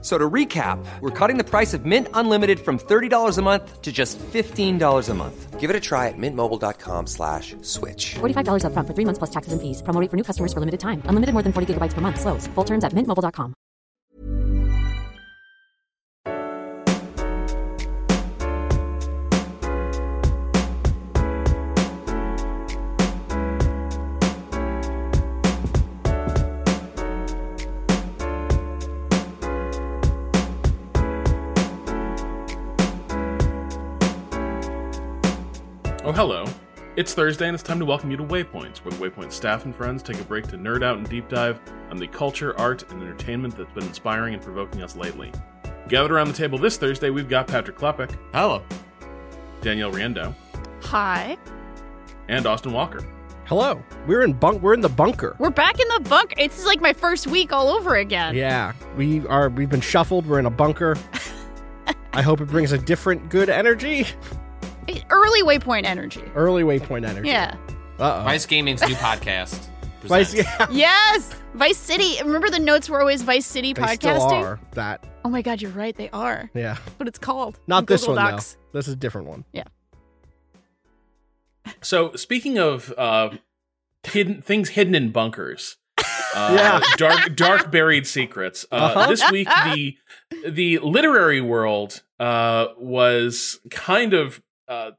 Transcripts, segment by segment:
So to recap, we're cutting the price of Mint Unlimited from $30 a month to just $15 a month. Give it a try at mintmobile.com slash switch. $45 upfront for three months plus taxes and fees. Promo for new customers for limited time. Unlimited more than 40 gigabytes per month. Slows. Full terms at mintmobile.com. It's Thursday, and it's time to welcome you to Waypoints, where the Waypoint staff and friends take a break to nerd out and deep dive on the culture, art, and entertainment that's been inspiring and provoking us lately. Gathered around the table this Thursday, we've got Patrick Klepek, Hello. Danielle Riendeau, Hi. and Austin Walker. Hello. We're in bunk. We're in the bunker. We're back in the bunker. It's like my first week all over again. Yeah, we are. We've been shuffled. We're in a bunker. I hope it brings a different good energy. Early waypoint energy. Early waypoint energy. Yeah. Uh Vice Gaming's new podcast. Vice, yeah. yes. Vice City. Remember the notes were always Vice City They podcasting? still are that. Oh my god, you're right. They are. Yeah. But it's called. Not this Google one Docs. though. This is a different one. Yeah. So, speaking of uh, hidden things hidden in bunkers, uh, Yeah. dark, dark buried secrets. Uh, Uh-huh. This week, the the literary world uh, was kind of uh,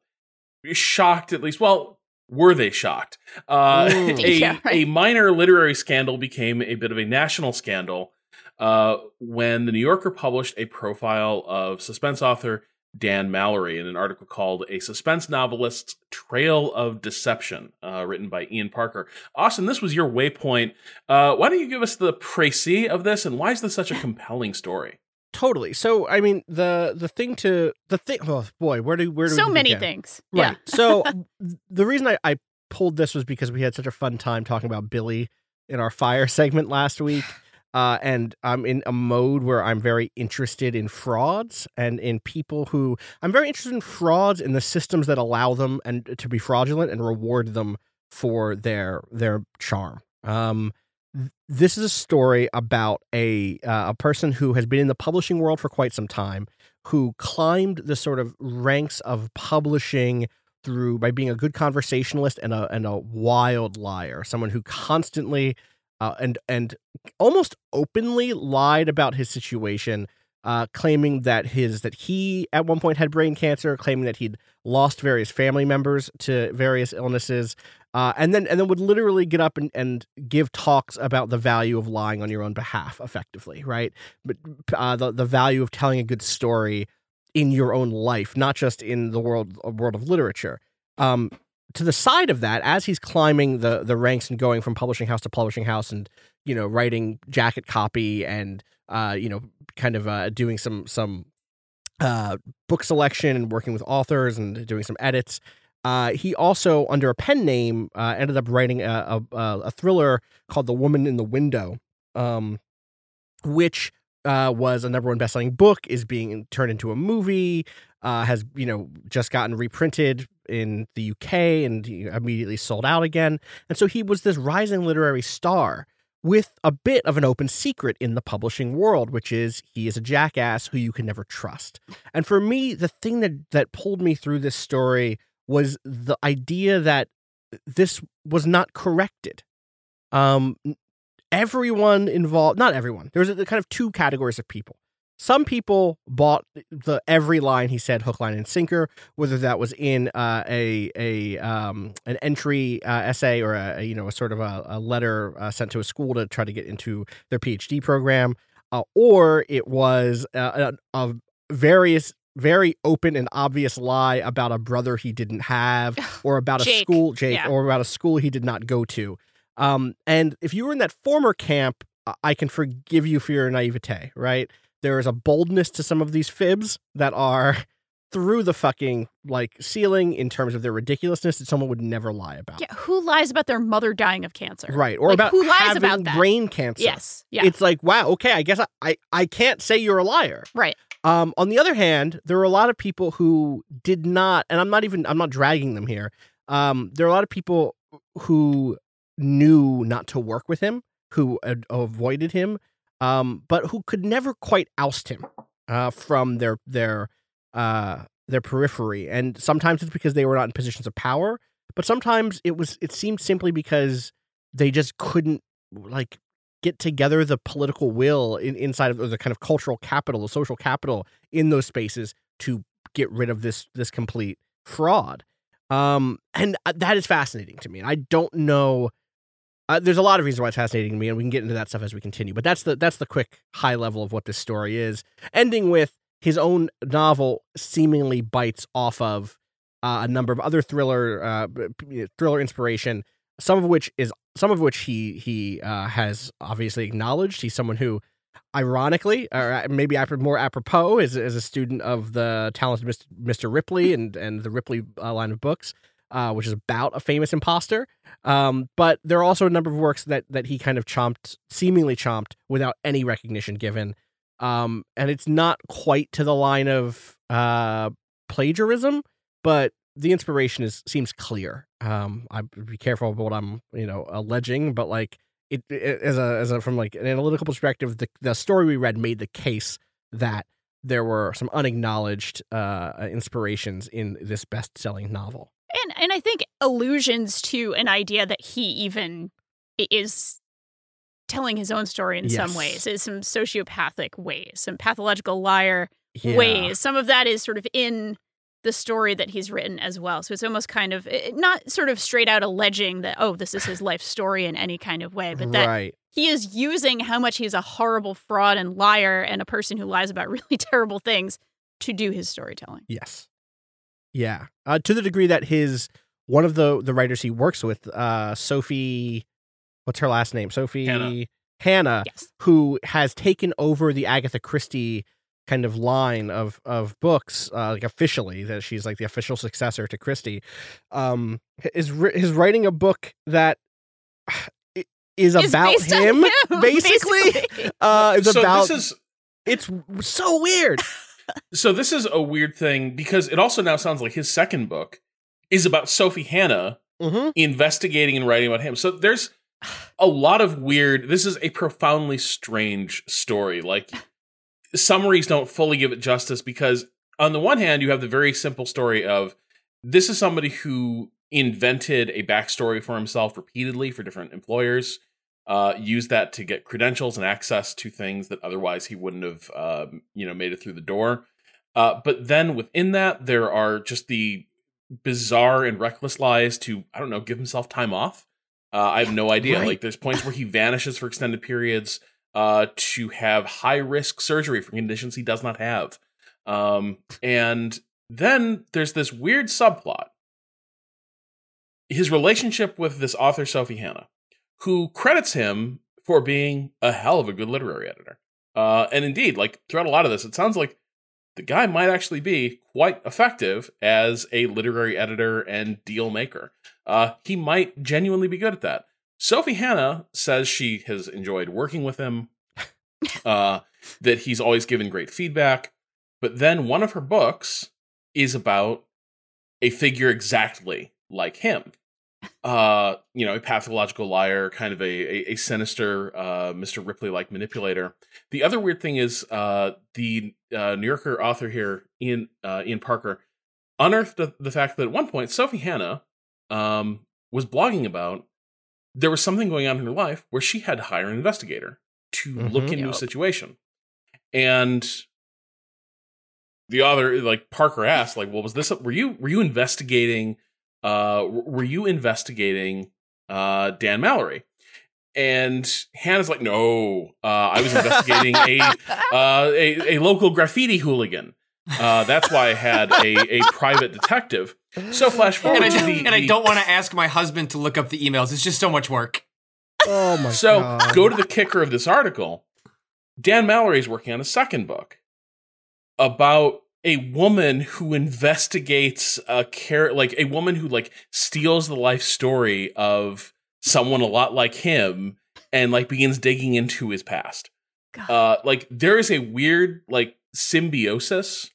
shocked, at least. Well, were they shocked? Uh, Ooh. a, Yeah, right. a minor literary scandal became a bit of a national scandal uh, when the New Yorker published a profile of suspense author Dan Mallory in an article called A Suspense Novelist's Trail of Deception, uh, written by Ian Parker. Austin, this was your waypoint. Uh, why don't you give us the précis of this and why is this such a compelling story? Totally. So I mean the the thing to the thing. Oh boy, where do where do So many begin? things. Right. So the reason I, I pulled this was because we had such a fun time talking about Billy in our Fyre segment last week. Uh, and I'm in a mode where I'm very interested in frauds and in people who I'm very interested in frauds in the systems that allow them and to be fraudulent and reward them for their their charm. Um, this is a story about a uh, a person who has been in the publishing world for quite some time, who climbed the sort of ranks of publishing through by being a good conversationalist and a and a wild liar, someone who constantly uh, and and almost openly lied about his situation, uh, claiming that his that he at one point had brain cancer, claiming that he'd lost various family members to various illnesses, uh, and then and then would literally get up and, and give talks about the value of lying on your own behalf, effectively, right? But uh, the the value of telling a good story in your own life, not just in the world world of literature. Um, to the side of that, as he's climbing the the ranks and going from publishing house to publishing house, and you know, writing jacket copy and uh, you know, kind of uh, doing some some uh, book selection and working with authors and doing some edits. Uh, he also, under a pen name, uh, ended up writing a, a, a thriller called "The Woman in the Window," um, which uh, was a number one bestselling book, is being turned into a movie, uh, has you know just gotten reprinted in the UK and immediately sold out again, and so he was this rising literary star with a bit of an open secret in the publishing world, which is he is a jackass who you can never trust. And for me, the thing that that pulled me through this story was the idea that this was not corrected. Um, everyone involved, not everyone. There was a, kind of two categories of people. Some people bought the every line he said, hook, line, and sinker, whether that was in uh, a a um, an entry uh, essay or a, you know a sort of a, a letter uh, sent to a school to try to get into their PhD program, uh, or it was uh, a, a various very open and obvious lie about a brother he didn't have, or about a school Jake, Yeah. or about a school he did not go to. Um, and if you were in that former camp, I can forgive you for your naivete, right? There is a boldness to some of these fibs that are through the fucking like ceiling in terms of their ridiculousness that someone would never lie about. Yeah, who lies about their mother dying of cancer? Right. Or Like, about who lies having about that? brain cancer. Yes. Yeah. It's like, wow, okay, I guess I, I, I can't say you're a liar. right. Um, on the other hand, there are a lot of people who did not, and I'm not even, I'm not dragging them here. Um, there are a lot of people who knew not to work with him, who ad- avoided him, um, but who could never quite oust him uh, from their their uh, their periphery. And sometimes it's because they were not in positions of power, but sometimes it was it seemed simply because they just couldn't like get together the political will in, inside of the kind of cultural capital, the social capital in those spaces to get rid of this this complete fraud. Um, and uh, that is fascinating to me. And I don't know. Uh, there's a lot of reasons why it's fascinating to me, and we can get into that stuff as we continue. But that's the that's the quick high level of what this story is. Ending with his own novel seemingly bites off of uh, a number of other thriller uh, thriller inspiration. Some of which is some of which he he uh, has obviously acknowledged. He's someone who, ironically, or uh, maybe more apropos, is is a student of the talented Mr. Mr. Ripley and and the Ripley uh, line of books, uh, which is about a famous imposter. Um, but there are also a number of works that that he kind of chomped, seemingly chomped, without any recognition given. Um, and it's not quite to the line of uh, plagiarism, but the inspiration is seems clear. Um, I be careful about what I'm, you know, alleging, but like it, it as a as a from like an analytical perspective, the the story we read made the case that there were some unacknowledged uh, inspirations in this best selling novel. And and I think allusions to an idea that he even is telling his own story in some ways is some sociopathic ways, some pathological liar Yeah. ways. Some of that is sort of in the story that he's written as well. So it's almost kind of eh, not sort of straight out alleging that oh this is his life story in any kind of way, but that right. he is using how much he's a horrible fraud and liar and a person who lies about really terrible things to do his storytelling. Yes. Yeah. Uh, to the degree that his one of the the writers he works with, uh, Sophie, what's her last name? Sophie Hannah. Hannah, Yes. who has taken over the Agatha Christie kind of line of of books, uh, like officially that she's like the official successor to Christie, um, is is writing a book that is i- is Is about him, him, basically. basically. Uh, it's so about this is it's so weird. So this is a weird thing because it also now sounds like his second book is about Sophie Hannah hmm investigating and writing about him. So there's a lot of weird. This is a profoundly strange story. Like summaries don't fully give it justice because on the one hand you have the very simple story of this is somebody who invented a backstory for himself repeatedly for different employers. Uh, used that to get credentials and access to things that otherwise he wouldn't have, um, you know, made it through the door. Uh, but then within that, there are just the bizarre and reckless lies to I don't know give himself time off. Uh, I have no idea. Right. Like there's points where he vanishes for extended periods uh, to have high risk surgery for conditions he does not have. Um, and then there's this weird subplot. His relationship with this author Sophie Hannah, who credits him for being a hell of a good literary editor. Uh, and indeed, like throughout a lot of this, it sounds like the guy might actually be quite effective as a literary editor and deal maker. Uh, he might genuinely be good at that. Sophie Hannah says she has enjoyed working with him, uh, that he's always given great feedback. But then one of her books is about a figure exactly like him. Uh, you know, a pathological liar, kind of a a, a sinister uh, Mr. Ripley like manipulator. The other weird thing is uh, the uh, New Yorker author here, Ian uh, Ian Parker, unearthed the, the fact that at one point Sophie Hannah um, was blogging about there was something going on in her life where she had to hire an investigator to look Mhm. into a situation, and the author, like Parker, asked, like, "Well, was this? Were you were you investigating? Uh, were you investigating uh, Dan Mallory?" And Hannah's like, "No, uh, I was investigating a uh, a, a local graffiti hooligan. Uh, that's why I had a, a private detective. So flash forward And I, to the, and I don't want to ask my husband to look up the emails. It's just so much work. Oh my so god. So go to the kicker of this article. Dan Mallory is working on a second book about a woman who investigates a character, like a woman who like steals the life story of someone a lot like him and like begins digging into his past. God. Uh, like there is a weird like symbiosis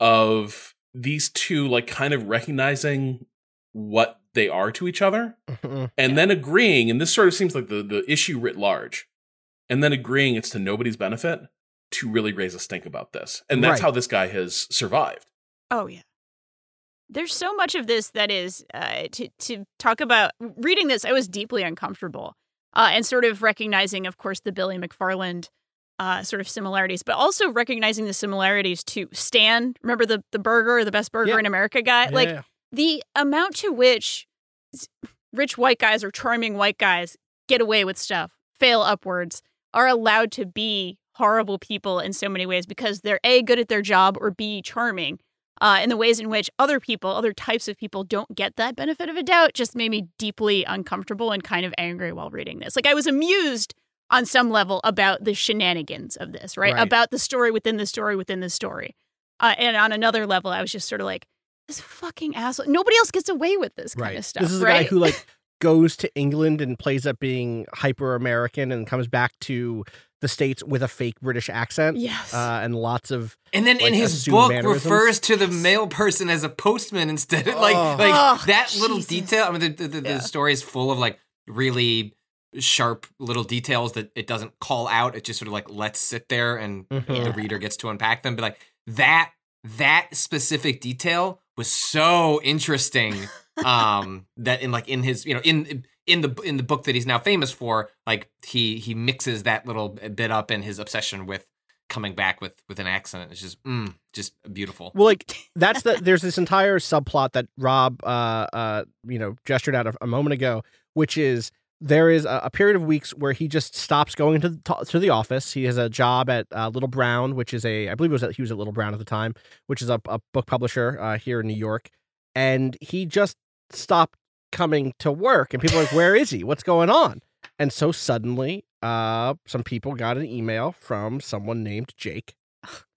of these two like kind of recognizing what they are to each other Mhm. and then agreeing and this sort of seems like the, the issue writ large and then agreeing it's to nobody's benefit to really raise a stink about this and that's Right. how this guy has survived Oh yeah. There's so much of this that is uh, to to talk about. Reading this, I was deeply uncomfortable, uh, and sort of recognizing, of course, the Billy McFarland uh, sort of similarities, but also recognizing the similarities to Stan. Remember the the burger, the best burger Yeah. in America guy? like the amount to which rich white guys or charming white guys get away with stuff, fail upwards, are allowed to be horrible people in so many ways because they're A, good at their job, or B, charming. Uh, in the ways in which other people, other types of people don't get that benefit of a doubt just made me deeply uncomfortable and kind of angry while reading this. Like I was amused on some level about the shenanigans of this, right? Right. About the story within the story within the story. Uh, and on another level, I was just sort of like, this fucking asshole. Nobody else gets away with this kind of stuff. This is a right? guy who like goes to England and plays up being hyper American and comes back to the states with a fake British accent. Yes. Uh, and lots of And then in his book mannerisms. refers to the male person as a postman instead. like Oh. like Oh, that little Jesus. detail. I mean, the, the, the, Yeah. the story is full of like really sharp little details that it doesn't call out. It just sort of like lets sit there and Mhm. the Yeah. reader gets to unpack them. But like that that specific detail was so interesting. um, that in like in his you know in in the in the book that he's now famous for, like he he mixes that little bit up in his obsession with coming back with with an accent. It's just mm, just beautiful. Well, like that's the there's this entire subplot that Rob uh uh you know gestured at a, moment ago, which is there is a, a period of weeks where he just stops going to the, to the office. He has a job at uh, Little Brown, which is a I believe it was at, he was at Little Brown at the time, which is a, a book publisher uh, here in New York, and he just stopped coming to work. And people are like, "Where is he? What's going on?" And so suddenly, uh, some people got an email from someone named Jake,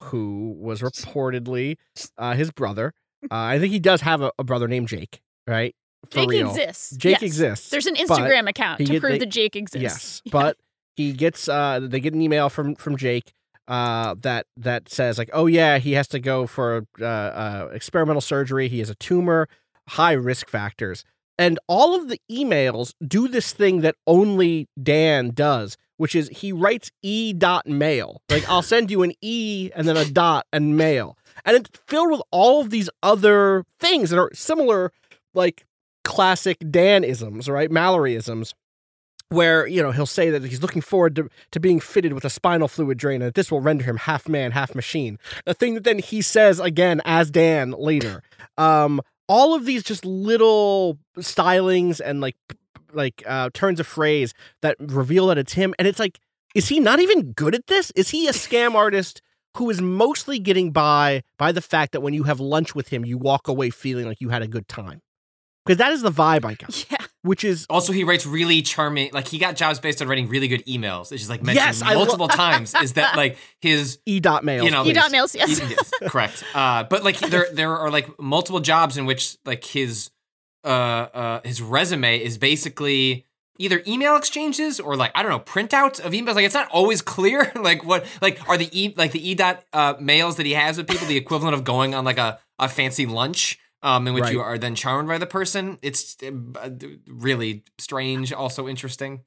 who was reportedly uh, his brother. Uh, I think he does have a, a brother named Jake, right? For Jake real. exists. Jake Yes. exists. There's an Instagram account to get- prove they- that Jake exists. Yes, Yeah. but he gets uh they get an email from from Jake uh that that says like oh yeah he has to go for uh, uh experimental surgery he has a tumor high risk factors and all of the emails do this thing that only Dan does which is he writes e dot mail. Like I'll send you an e and then a dot and mail. And it's filled with all of these other things that are similar like classic Danisms, right? Mallory isms where you know he'll say that he's looking forward to, to being fitted with a spinal fluid drain and that this will render him half man half machine. The thing that then he says again as dan later. Um all of these just little stylings and like like uh turns of phrase that reveal that it's him and it's like is he not even good at this? Is he a scam artist who is mostly getting by by the fact that when you have lunch with him you walk away feeling like you had a good time? Because that is the vibe i got. Yeah. Which is Also, he writes really charming. Like he got jobs based on writing really good emails. It's just like mentioned Yes, I lo- multiple times. Is that like his e dot mail You know, You dot mails, yes. yes, correct. Uh, but like there there are like multiple jobs in which like his uh uh his resume is basically either email exchanges or like I don't know printouts of emails. Like it's not always clear. like what like are the e like the e dot uh, mails that he has with people the equivalent of going on like a a fancy lunch. Um, in which you are then charmed by the person. It's uh, really strange, also interesting.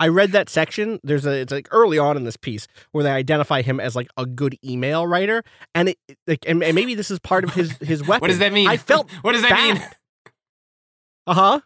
I read that section. There's a it's like early on in this piece where they identify him as like a good email writer, and it like and, and maybe this is part of his his weapon. What does that mean? I felt what does that mean? Uh huh.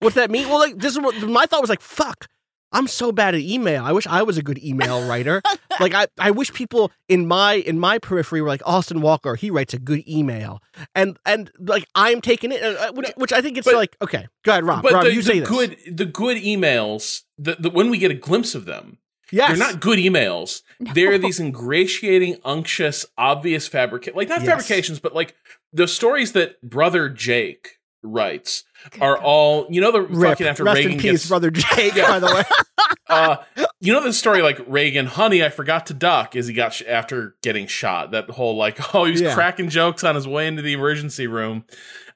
What's that mean? Well, like this is what my thought was like. Fuck. I'm so bad at email. I wish I was a good email writer. like I, I wish people in my in my periphery were like Austin Walker. He writes a good email, and and like I'm taking it, uh, which, which I think it's But- like okay. Go ahead, Rob. but Rob, the, you the this. good the good emails the, the when we get a glimpse of them Yes. they're not good emails they're these ingratiating unctuous obvious fabric like not Yes. fabrications but like the stories that brother jake writes are all you know the Rip. fucking after Rest reagan in peace, gets brother Jake. Yeah. By the way, uh, you know the story like Reagan, honey, I forgot to duck as he got sh- after getting shot. That whole like, oh, he was Yeah. cracking jokes on his way into the emergency room.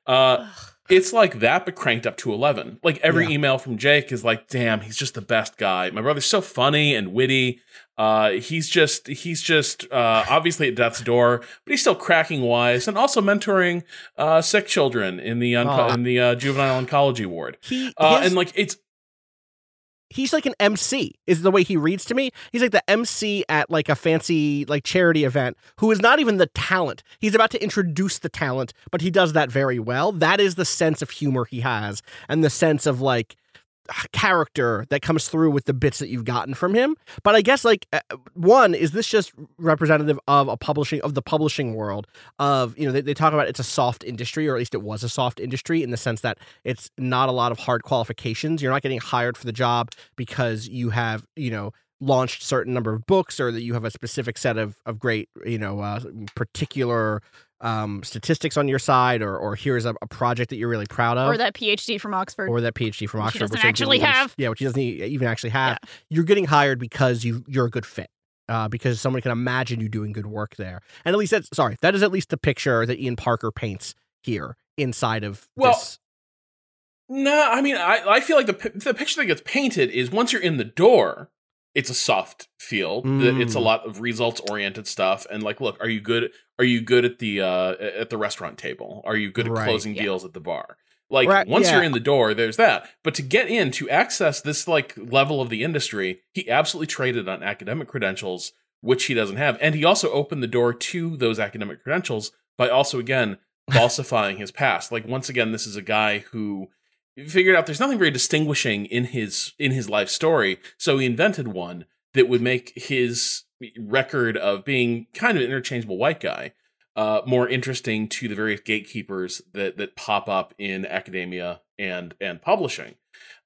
Uh, it's like that, but cranked up to eleven. Like every Yeah. email from Jake is like, damn, he's just the best guy. My brother's so funny and witty. Uh, he's just he's just uh, obviously at death's door, but he's still cracking wise and also mentoring uh, sick children in the onco- in the uh, juvenile oncology ward. He Uh, his- and like it's he's like an MC is the way he reads to me. He's like the MC at like a fancy like charity event who is not even the talent. He's about to introduce the talent, but he does that very well. That is the sense of humor he has and the sense of like character that comes through with the bits that you've gotten from him. But I guess like uh, one is this just representative of a publishing of the publishing world of you know they, they talk about it's a soft industry or at least it was a soft industry in the sense that it's not a lot of hard qualifications. You're not getting hired for the job because you have you know launched certain number of books or that you have a specific set of of great you know uh, particular um, statistics on your side or or here's a, a project that you're really proud of or that PhD from Oxford. or that PhD from Which he Oxford, doesn't I actually believe- have. Yeah, which he doesn't even actually have. You're getting hired because you you're a good fit. Uh, because someone can imagine you doing good work there, and at least that's sorry. That is at least the picture that Ian Parker paints here inside of Well, this. No, I mean, I, I feel like the the picture that gets painted is once you're in the door, it's a soft field. The- It's a Mm. lot of results oriented stuff. And like, look, are you good? Are you good at the uh, at the restaurant table? Are you good at Right. closing Yeah. deals at the bar? Like Right, once yeah. you're in the door, there's that. But to get in to access this like level of the industry, he absolutely traded on academic credentials, which he doesn't have, and he also opened the door to those academic credentials by also again falsifying his past. Like once again, this is a guy who figured out there's nothing very distinguishing in his in his life story, so he invented one that would make his record of being kind of an interchangeable white guy uh, more interesting to the various gatekeepers that that pop up in academia and and publishing.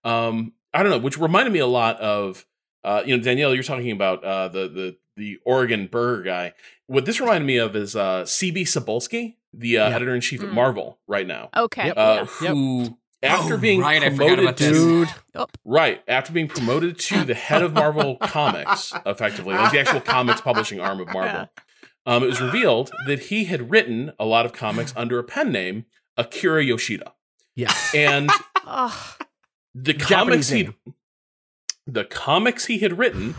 Um, I don't know, which reminded me a lot of uh, you know Danielle. You're talking about uh, the the the Oregon burger guy. What this reminded me of is uh, CB Cebulski, the uh, Yeah. editor in chief at Mm. Marvel right now, okay. Yep. uh, yeah. who after Oh, being right, I forgot promoted about to this. Dude, Right. After being promoted to the head of Marvel Comics, effectively, like the actual comics publishing arm of Marvel, um, it was revealed that he had written a lot of comics under a pen name, Akira Yoshida. yeah, And the comics he the comics he had written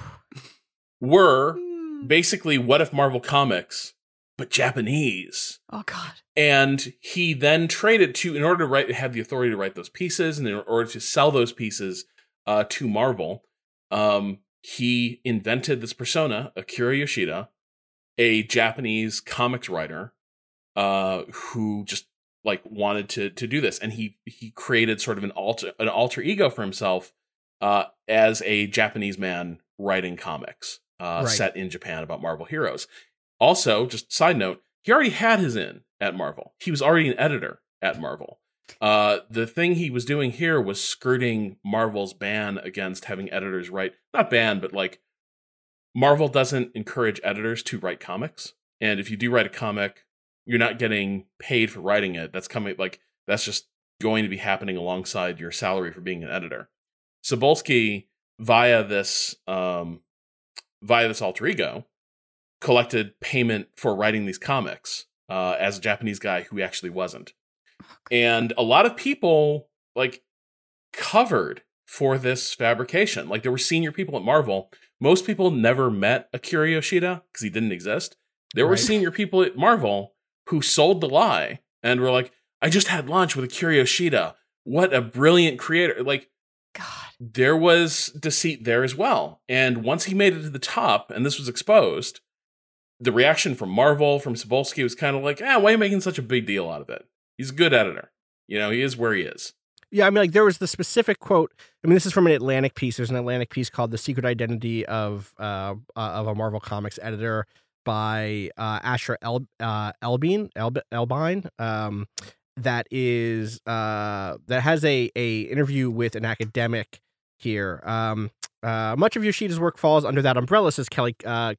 were basically what if Marvel Comics, but Japanese. oh God. and he then traded to in order to write have the authority to write those pieces and in order to sell those pieces uh, to marvel um, he invented this persona akira yoshida a japanese comics writer uh, who just like wanted to to do this and he he created sort of an alter an alter ego for himself uh, as a japanese man writing comics uh, Right. set in japan about marvel heroes also just side note he already had his in at Marvel. He was already an editor at Marvel. Uh, the thing he was doing here was skirting Marvel's ban against having editors write, not ban, but like Marvel doesn't encourage editors to write comics. And if you do write a comic, you're not getting paid for writing it. That's coming, like, that's just going to be happening alongside your salary for being an editor. Cebulski, via this, um, via this alter ego, collected payment for writing these comics uh, as a Japanese guy who actually wasn't. And a lot of people like covered for this fabrication. Like there were senior people at Marvel. Most people never met Akira Yoshida because he didn't exist. There were senior people at Marvel who sold the lie and were like, I just had lunch with Akira Yoshida. What a brilliant creator. Like God. there was deceit there as well. And once he made it to the top and this was exposed, the reaction from Marvel, from Cebulski was kind of like, ah, why are you making such a big deal out of it? He's a good editor. You know, he is where he is. Yeah, I mean, like there was the specific quote. I mean, this is from an Atlantic piece. There's an Atlantic piece called "The Secret Identity of uh, uh of a Marvel Comics Editor" by uh, Asher El uh, Elbein Elb- Elbein. Um, that is uh that has a a interview with an academic here. Um, uh, much of Yoshida's work falls under that umbrella, says Kelly uh,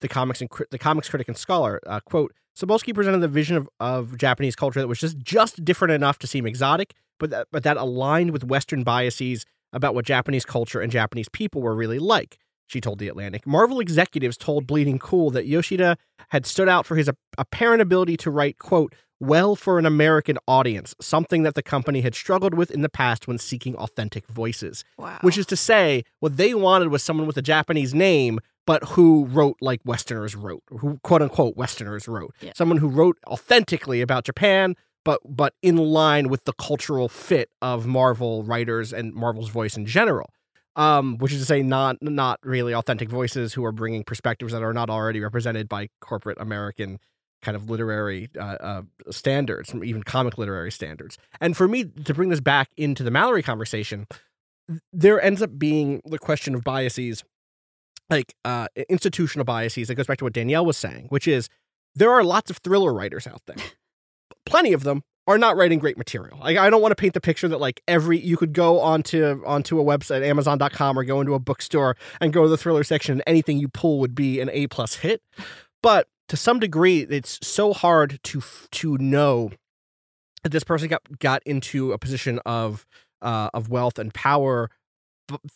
the comics and the comics critic and scholar. Uh, quote: Cebulski presented the vision of, of Japanese culture that was just just different enough to seem exotic, but that, but that aligned with Western biases about what Japanese culture and Japanese people were really like. She told The Atlantic. Marvel executives told Bleeding Cool that Yoshida had stood out for his apparent ability to write, quote, well for an American audience, something that the company had struggled with in the past when seeking authentic voices. Wow. Which is to say, what they wanted was someone with a Japanese name, but who wrote like Westerners wrote, who quote unquote Westerners wrote. Yeah. Someone who wrote authentically about Japan, but but in line with the cultural fit of Marvel writers and Marvel's voice in general. Um, which is to say, not not really authentic voices who are bringing perspectives that are not already represented by corporate American kind of literary uh, uh, standards, even comic literary standards. And for me to bring this back into the Mallory conversation, there ends up being the question of biases, like uh, institutional biases. That goes back to what Danielle was saying, which is there are lots of thriller writers out there. Plenty of them are not writing great material. Like I don't want to paint the picture that like every you could go onto onto a website, Amazon.com, or go into a bookstore and go to the thriller section, and anything you pull would be an A plus hit. But to some degree, it's so hard to to know that this person got got into a position of uh, of wealth and power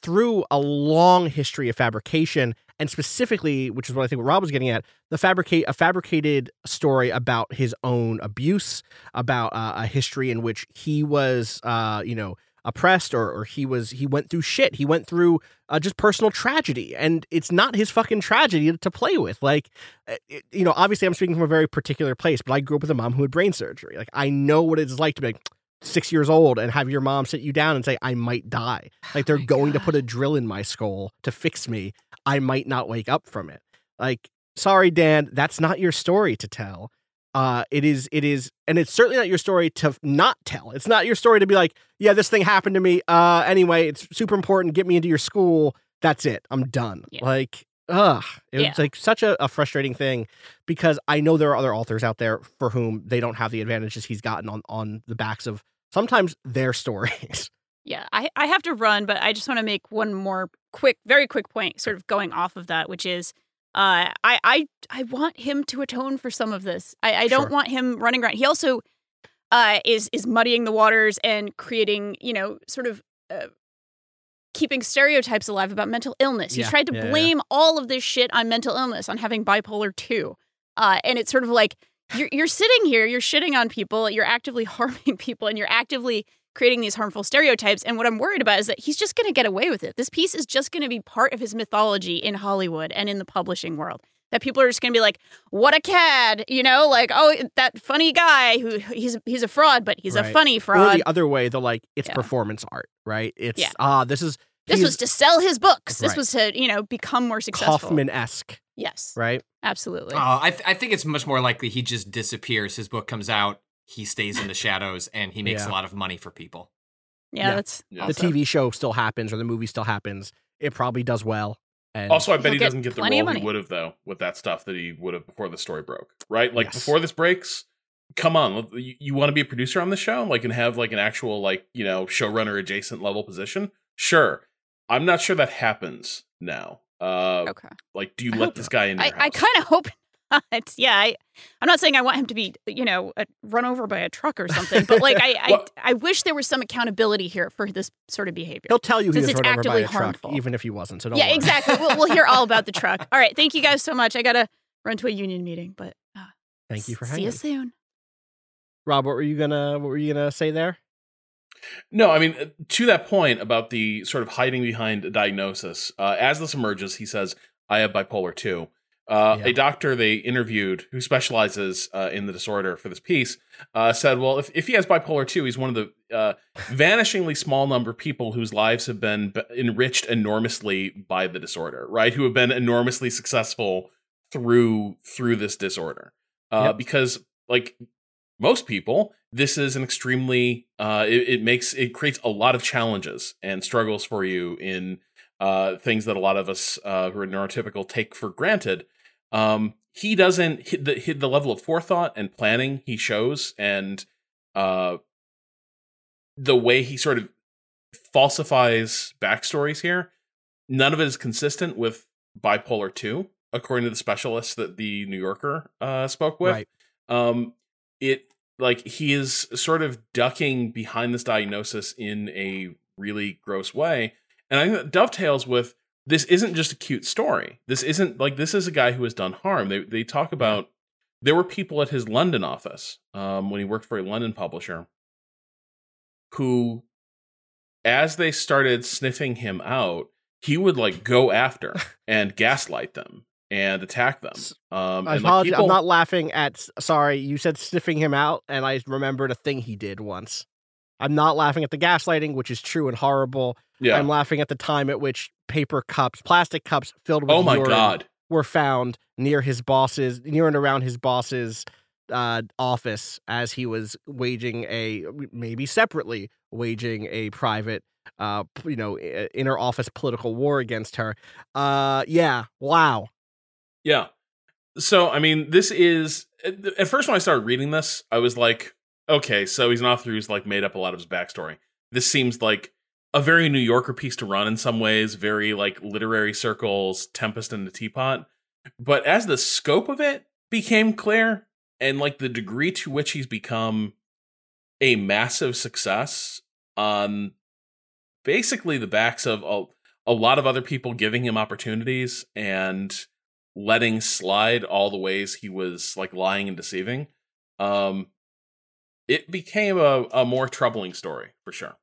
through a long history of fabrication, and specifically, which is what I think what Rob was getting at, the fabricate a fabricated story about his own abuse, about uh, a history in which he was, uh, you know, oppressed or or he was he went through shit. He went through uh, just personal tragedy, and it's not his fucking tragedy to play with. Like, uh, it, you know, obviously, I'm speaking from a very particular place, but I grew up with a mom who had brain surgery. Like, I know what it's like to be like six years old and have your mom sit you down and say, "I might die." Like, they're going to put a drill in my skull to fix me. I might not wake up from it. Like, sorry, Dan, that's not your story to tell. Uh, it is, it is, and it's certainly not your story to not tell. It's not your story to be like, yeah, this thing happened to me. Uh, anyway, it's super important. Get me into your school. That's it. I'm done. Yeah. Like, ugh, it Yeah. was like such a, a frustrating thing because I know there are other authors out there for whom they don't have the advantages he's gotten on on the backs of sometimes their stories. Yeah, I, I have to run, but I just want to make one more quick, very quick point, sort of going off of that, which is uh, I, I I want him to atone for some of this. I, I don't Sure. want him running around. He also uh, is is muddying the waters and creating, you know, sort of uh, keeping stereotypes alive about mental illness. Yeah, tried to yeah, yeah. blame all of this shit on mental illness, on having bipolar two, uh, and it's sort of like you're you're sitting here, you're shitting on people, you're actively harming people, and you're actively creating these harmful stereotypes. And what I'm worried about is that he's just going to get away with it. This piece is just going to be part of his mythology in Hollywood and in the publishing world. That people are just going to be like, "What a cad," you know, like, "Oh, that funny guy who he's he's a fraud, but he's a Right. funny Or fraud." the other way, they're like, it's Yeah. performance art, right? It's Yeah. ah, this is this was to sell his books. This was to you know become more successful. Kaufman esque, Yes, right? Absolutely. Oh, I, th- I think it's much more likely he just disappears. His book comes out, he stays in the shadows, and he makes Yeah. a lot of money for people. yeah, yeah. that's Yeah. The TV show still happens or the movie still happens. It probably does well. And Also, I bet He'll get doesn't get the plenty role he would have though with that stuff that he would have before the story broke. Right? Like Yes. before this breaks, come on, you, you want to be a producer on the show, like and have like an actual like you know showrunner adjacent level position. Sure, I'm not sure that happens now. Uh, okay. like, do you I let this guy in? I, Your I house? kind of hope not. Yeah, I, I'm not saying I want him to be, you know, uh run over by a truck or something, but like I, Well- I, I wish there was some accountability here for this sort of behavior. he'll tell you he Since was it's run over by actively a truck, harmful. even if he wasn't. So don't yeah, worry. exactly. We'll, we'll hear all about the truck. All right, thank you guys so much. I gotta run to a union meeting, but uh, Thank you for having see you soon. Rob, what were you gonna what were you gonna say there? No, I mean, uh, to that point about the sort of hiding behind a diagnosis, uh, as this emerges, he says, I have bipolar 2. Uh, Yeah. A doctor they interviewed who specializes uh, in the disorder for this piece uh, said, well, if, if he has bipolar 2, he's one of the uh, vanishingly small number of people whose lives have been b- enriched enormously by the disorder, right? Who have been enormously successful through through this disorder. Uh, Yep. Because, like, most people, this is an extremely uh, it, it makes it creates a lot of challenges and struggles for you in uh, things that a lot of us uh, who are neurotypical take for granted. Um, he doesn't hit the hit the level of forethought and planning he shows, and uh, the way he sort of falsifies backstories here. None of it is consistent with bipolar two, according to the specialist that the New Yorker uh, spoke with Right. um it like he is sort of ducking behind this diagnosis in a really gross way. And I think that dovetails with this isn't just a cute story. This isn't like this is a guy who has done harm. They they talk about there were people at his London office um, when he worked for a London publisher who, as they started sniffing him out, he would like go after and gaslight them and attack them. Um, I like, apologize. people- I'm not laughing at. Sorry, you said sniffing him out, and I remembered a thing he did once. I'm not laughing at the gaslighting, which is true and horrible. Yeah. I'm laughing at the time at which paper cups, plastic cups filled with oh my urine god. were found near his boss's, near and around his boss's uh, office as he was waging a, maybe separately, waging a private, uh, you know, inner office political war against her. Uh, yeah. Wow. Yeah. So, I mean, this is eh, at at first when I started reading this, I was like, okay, so he's an author who's like made up a lot of his backstory. This seems like a very New Yorker piece to run in some ways, very like literary circles, Tempest in the Teapot. But as the scope of it became clear and like the degree to which he's become a massive success on basically the backs of a, a lot of other people giving him opportunities and letting slide all the ways he was like lying and deceiving um it became a, a more troubling story for sure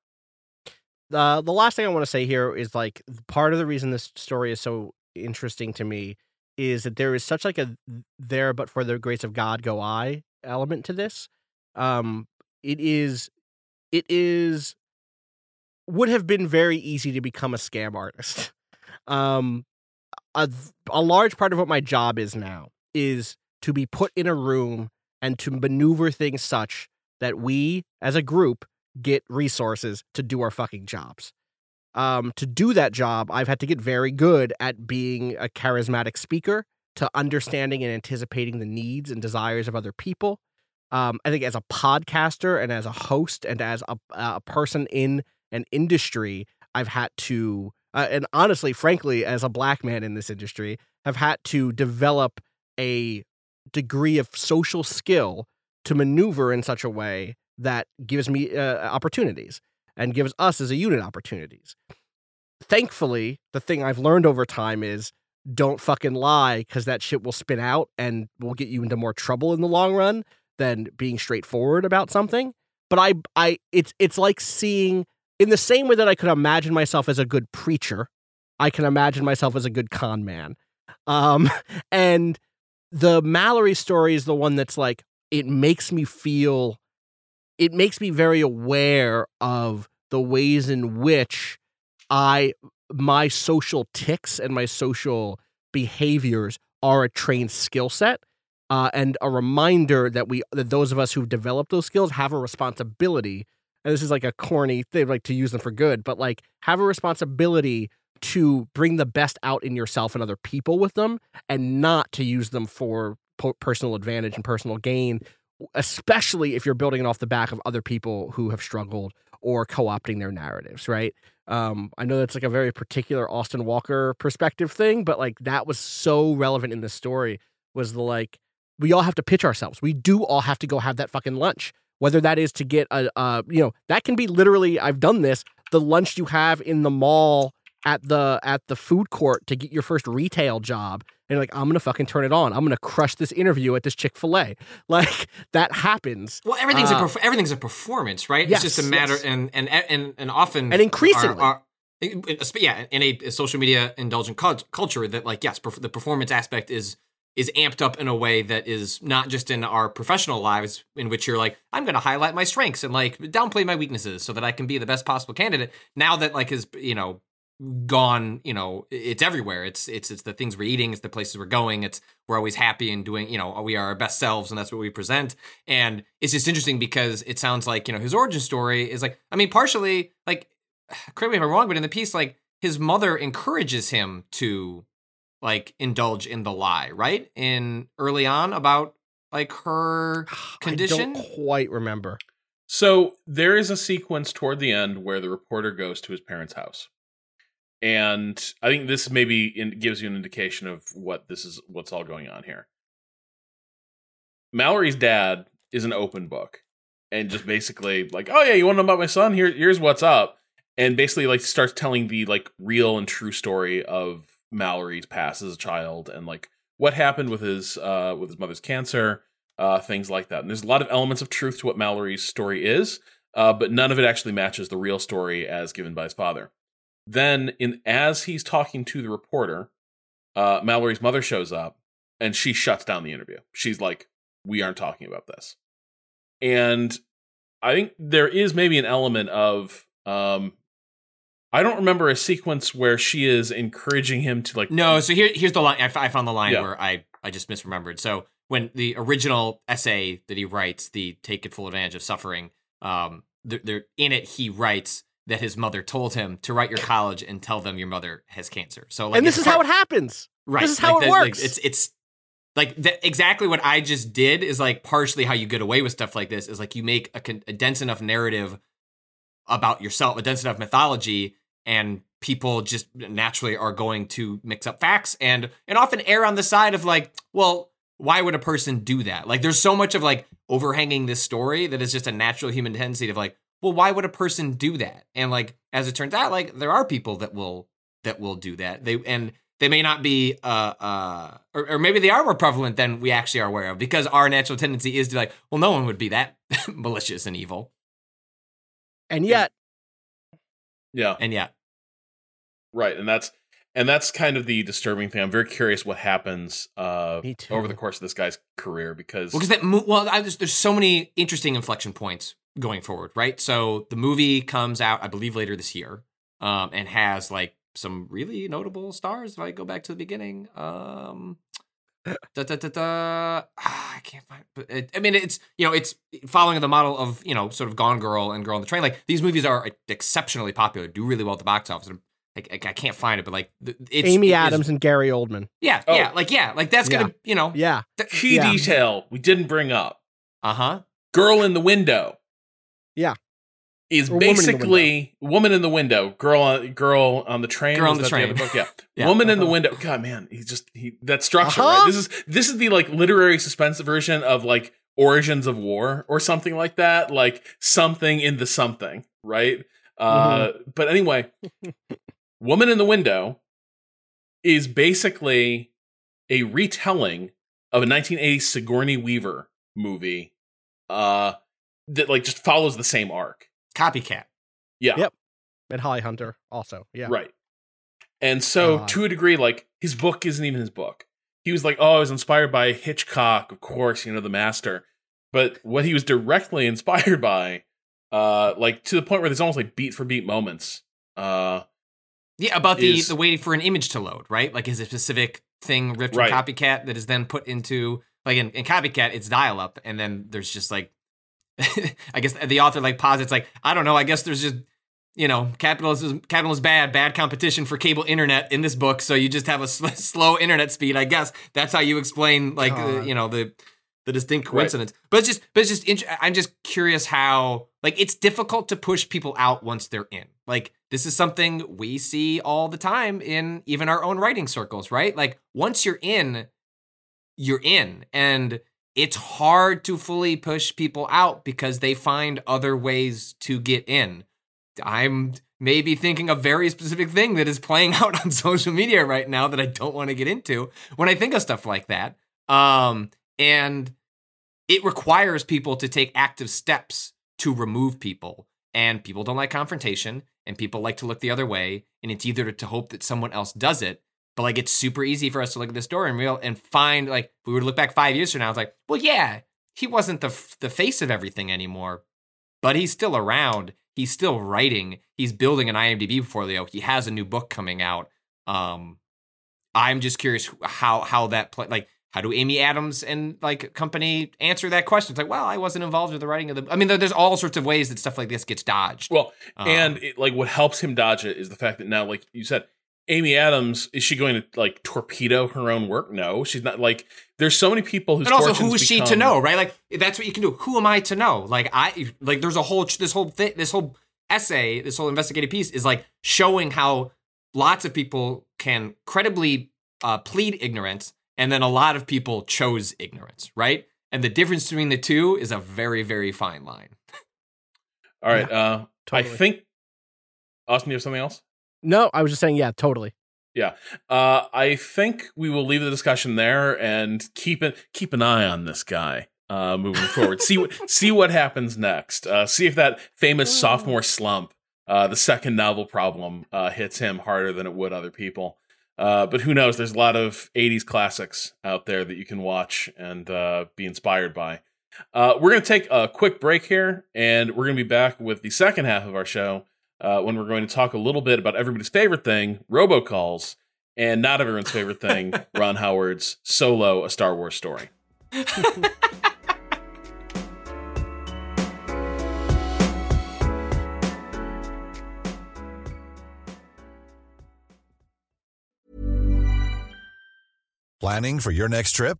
uh, the last thing I want to say here is like part of the reason this story is so interesting to me is that there is such like a there but for the grace of God go I element to this. Um, it is, it is, would have been very easy to become a scam artist. Um, a a large part of what my job is now is to be put in a room and to maneuver things such that we as a group get resources to do our fucking jobs. Um, to do that job, I've had to get very good at being a charismatic speaker, to understanding and anticipating the needs and desires of other people. Um, I think as a podcaster and as a host and as a, a person in an industry, I've had to, uh, and honestly, frankly, as a black man in this industry, have had to develop a degree of social skill to maneuver in such a way that gives me uh, opportunities and gives us as a unit opportunities. Thankfully, the thing I've learned over time is don't fucking lie because that shit will spin out and will get you into more trouble in the long run than being straightforward about something. But I, I, it's it's like seeing in the same way that I could imagine myself as a good preacher, I can imagine myself as a good con man. Um, and the Mallory story is the one that's like it makes me feel it makes me very aware of the ways in which I my social tics and my social behaviors are a trained skill set uh, and a reminder that we that those of us who've developed those skills have a responsibility and this is like a corny thing like to use them for good but like have a responsibility to bring the best out in yourself and other people with them and not to use them for po- personal advantage and personal gain especially if you're building it off the back of other people who have struggled or co-opting their narratives right? Um, i know that's like a very particular austin walker perspective thing but like that was so relevant in this story was the like we all have to pitch ourselves. We do all have to go have that fucking lunch whether that is to get a uh, you know that can be literally i've done this the lunch you have in the mall at the at the food court to get your first retail job and you're like i'm gonna fucking turn it on i'm gonna crush this interview at this chick-fil-a like that happens Well, everything's a Uh, perf- everything's a performance, right? yes, it's just a matter, yes. and, and and and often And increasingly. our- our- in- in- yeah, in a, a social media indulgent cult- culture, that like yes, perf- the performance aspect is is amped up in a way that is not just in our professional lives, in which you're like, I'm going to highlight my strengths and like downplay my weaknesses so that I can be the best possible candidate. Now that like is you know gone you know it's everywhere it's it's it's the things we're eating it's the places we're going it's we're always happy and doing you know we are our best selves and that's what we present and it's just interesting because it sounds like you know his origin story is like i mean partially like correct me if i'm wrong but in the piece like his mother encourages him to like indulge in the lie right in early on about like her condition i don't quite remember So there is a sequence toward the end where the reporter goes to his parents' house. And I think this maybe in, gives you an indication of what this is, what's all going on here. Mallory's dad is an open book and just basically like, oh yeah, you want to know about my son? Here, here's what's up. and basically like starts telling the like real and true story of Mallory's past as a child and like what happened with his uh with his mother's cancer, uh things like that. And there's a lot of elements of truth to what Mallory's story is, uh, but none of it actually matches the real story as given by his father. Then, in as he's talking to the reporter, uh, Mallory's mother shows up and she shuts down the interview. She's like, "We aren't talking about this." And I think there is maybe an element of um, I don't remember a sequence where she is encouraging him to like. No, so here here's the line. I, f- I found the line Yeah. where I I just misremembered. So when the original essay that he writes, the "Take It Full Advantage of Suffering," um, there, there in it he writes that his mother told him to write your college and tell them your mother has cancer. So like, and this it's is how it happens. Right. This is how like it the- like, works. it's it's like the, exactly what I just did is like partially how you get away with stuff like this is like you make a, con- a dense enough narrative about yourself, a dense enough mythology, and people just naturally are going to mix up facts and and often err on the side of like, well, why would a person do that? Like, there's so much of like overhanging this story that is just a natural human tendency of like, well, why would a person do that? And like, as it turns out, like there are people that will that will do that. They and they may not be uh uh or, or maybe they are more prevalent than we actually are aware of because our natural tendency is to be like well no one would be that malicious and evil and yet, Yeah, and yeah. Right, and that's and that's kind of the disturbing thing. I'm very curious what happens uh over the course of this guy's career because well because that mo- well I, there's, there's so many interesting inflection points going forward right? So the movie comes out i believe later this year um and has like some really notable stars if i go back to the beginning um da, da, da, da. Ah, I can't find. But it, I mean, it's you know, it's following the model of you know, sort of Gone Girl and Girl on the Train. Like these movies are exceptionally popular, do really well at the box office. And I, I, I can't find it, but like it's Amy it is- Adams and Gary Oldman. yeah, Oh. yeah, like yeah, like that's gonna you know, Yeah. key Yeah. detail we didn't bring up: uh huh. girl in the window. Yeah. Is Or Woman in basically woman in the window, girl on girl on the train. Girl on the train. other book? Yeah. Yeah. woman in the Uh-huh. window. God, man, he just he that structure. Uh-huh. Right? This is this is the like literary suspense version of like Origins of War or something like that. Like something in the something, right? Uh, Mm-hmm. but anyway, woman in the window is basically a retelling of a 1980 Sigourney Weaver movie. Uh, that like just follows the same arc. Copycat. Yeah. Yep. And Holly Hunter also. Yeah. Right. And so, God. to a degree, like his book isn't even his book. He was like, "Oh, I was inspired by Hitchcock, of course, you know, the master." But what he was directly inspired by, uh, like to the point where there's almost like beat for beat moments. Uh, Yeah, about the Is- the waiting for an image to load, right? Like is a specific thing ripped Right. from Copycat that is then put into like in, in Copycat, it's dial up, and then there's just like I guess the author like posits like I don't know, I guess there's just you know capitalism capitalism is bad, bad competition for cable internet in this book, so you just have a sl- slow internet speed. I guess that's how you explain like uh, you know the the distinct Right. coincidence. But it's just, but it's just, int- I'm just curious how, like, it's difficult to push people out once they're in. Like, this is something we see all the time in even our own writing circles, right? Like, once you're in, you're in, and it's hard to fully push people out because they find other ways to get in. I'm maybe thinking a very specific thing that is playing out on social media right now that I don't want to get into when I think of stuff like that. Um, and it requires people to take active steps to remove people. And people don't like confrontation, and people like to look the other way. And it's either to hope that someone else does it, but like it's super easy for us to look at this door and real and find like if we would look back five years from now, it's like, well, yeah, he wasn't the f- the face of everything anymore, but he's still around. He's still writing. He's building an IMDb portfolio. He has a new book coming out. Um, I'm just curious how how that play like how do Amy Adams and like company answer that question? It's like, well, I wasn't involved with the writing of the. I mean, there's all sorts of ways that stuff like this gets dodged. well, Um, and it, like what helps him dodge it is the fact that now, like you said, Amy Adams is she going to like torpedo her own work? No, she's not. Like there's so many people who. and also, fortunes who is she to know, right? Like that's what you can do. Who am I to know? Like I like there's a whole this whole thing, this whole essay, this whole investigative piece is like showing how lots of people can credibly uh, plead ignorance, and then a lot of people chose ignorance, right? And the difference between the two is a very very fine line. All right. Uh, I think Austin, you have something else? No, I was just saying, yeah, totally. Yeah, uh, I think we will leave the discussion there and keep it keep an eye on this guy uh, moving forward. see what see what happens next. Uh, see if that famous sophomore slump, uh, the second novel problem, uh, hits him harder than it would other people. Uh, but who knows? There's a lot of '80s classics out there that you can watch and uh, be inspired by. we're going to take a quick break here, and we're going to be back with the second half of our show uh, when we're going to talk a little bit about everybody's favorite thing, robocalls, and not everyone's favorite thing, Ron Howard's Solo, a Star Wars story. Planning for your next trip?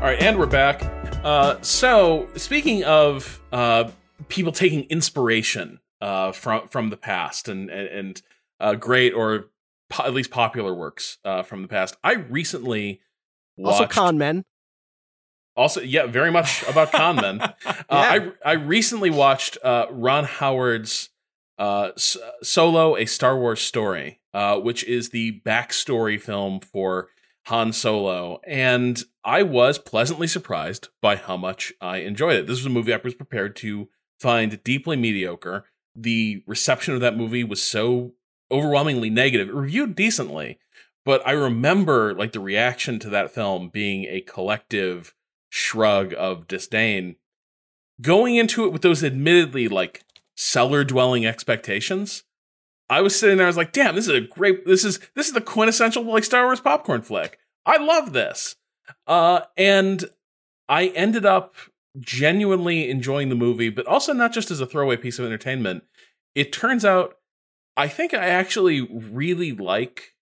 All right, and we're back. Uh, so, speaking of uh, people taking inspiration uh, from from the past and and, and uh, great or po- at least popular works uh, from the past, I recently watched. Also, con men. Also, yeah, very much about con men. uh, I I recently watched uh, Ron Howard's uh, S- Solo: A Star Wars Story, uh, which is the backstory film for Han Solo, and I was pleasantly surprised by how much I enjoyed it. This was a movie I was prepared to find deeply mediocre. The reception of that movie was so overwhelmingly negative. It reviewed decently, but I remember like the reaction to that film being a collective shrug of disdain. Going into it with those admittedly like cellar dwelling expectations, I was sitting there. I was like, "Damn, this is a great. This is this is the quintessential like Star Wars popcorn flick. I love this." Uh, and I ended up genuinely enjoying the movie, but also not just as a throwaway piece of entertainment. It turns out, I think I actually really like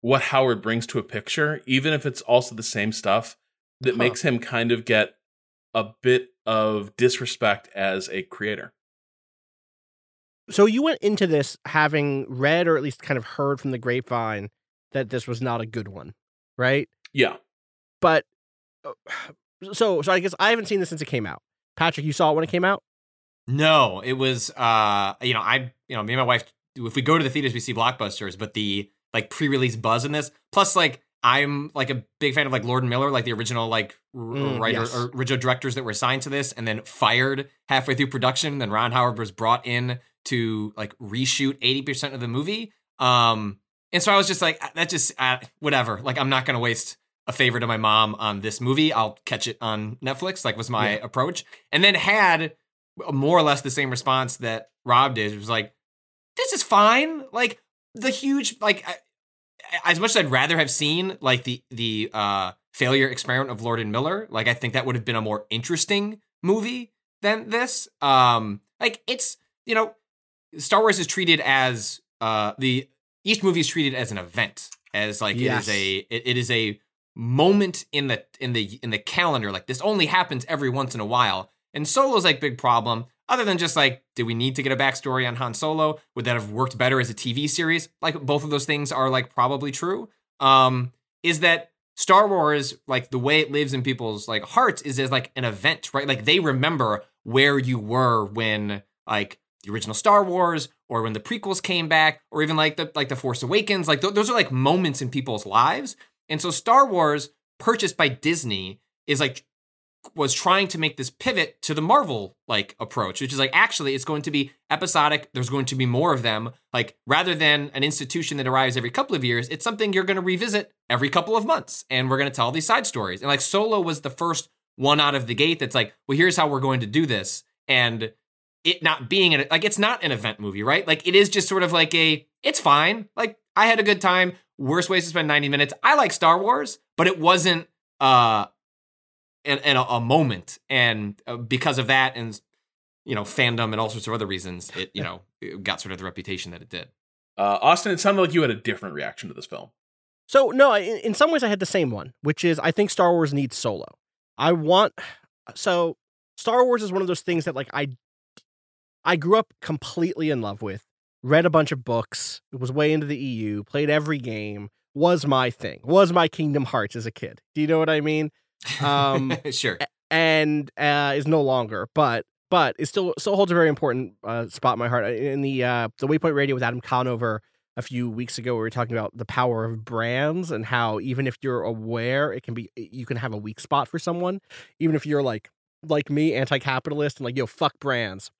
what Howard brings to a picture, even if it's also the same stuff that Huh. makes him kind of get a bit of disrespect as a creator. So you went into this having read or at least kind of heard from the grapevine that this was not a good one, right? Yeah. But uh, so so I guess I haven't seen this since it came out. Patrick, you saw it when it came out? No, it was uh you know, I you know, me and my wife if we go to the theaters we see blockbusters, but the like pre-release buzz in this, plus like I'm like a big fan of like Lord and Miller, like the original like r- Mm, writer yes. or original directors that were assigned to this and then fired halfway through production. Then Ron Howard was brought in to like reshoot 80% of the movie. Um and so I was just like that just uh, whatever. Like I'm not going to waste a favor to my mom on this movie. I'll catch it on Netflix, like was my approach. And then had more or less the same response that Rob did. It was like, this is fine. Like the huge, like I, as much as I'd rather have seen like the the uh failure experiment of Lord and Miller, like I think that would have been a more interesting movie than this. Um, like it's you know, Star Wars is treated as uh the each movie is treated as an event, as like Yes. it is a it, it is a moment in the in the in the calendar. Like this only happens every once in a while. And Solo's like big problem. Other than just like, did we need to get a backstory on Han Solo? Would that have worked better as a TV series? Like both of those things are like probably true. Um, is that Star Wars, like the way it lives in people's like hearts, is as like an event, right? Like they remember where you were when like the original Star Wars, or when the prequels came back, or even like the like the Force Awakens. Like th- those are like moments in people's lives. And so Star Wars, purchased by Disney, is like was trying to make this pivot to the Marvel like approach, which is like actually it's going to be episodic. There's going to be more of them. Like rather than an institution that arrives every couple of years, it's something you're going to revisit every couple of months, and we're going to tell these side stories. And like Solo was the first one out of the gate that's like, well, here's how we're going to do this, and it not being an like it's not an event movie, right? Like it is just sort of like a it's fine. Like I had a good time. Worst ways to spend 90 minutes. I like Star Wars, but it wasn't uh in, in a, a moment, and uh, because of that, and you know, fandom and all sorts of other reasons, it you know it got sort of the reputation that it did. Uh, Austin, it sounded like you had a different reaction to this film. So no, in, in some ways I had the same one, which is I think Star Wars needs Solo. I want so Star Wars is one of those things that like I I grew up completely in love with, read a bunch of books, was way into the EU, played every game, was my thing, was my Kingdom Hearts as a kid. Do you know what I mean? Um, sure. and uh, is no longer, but but it still still holds a very important uh, spot in my heart. In the uh, the Waypoint Radio with Adam Conover a few weeks ago, we were talking about the power of brands and how even if you're aware, it can be you can have a weak spot for someone, even if you're like like me, anti-capitalist and like yo fuck brands.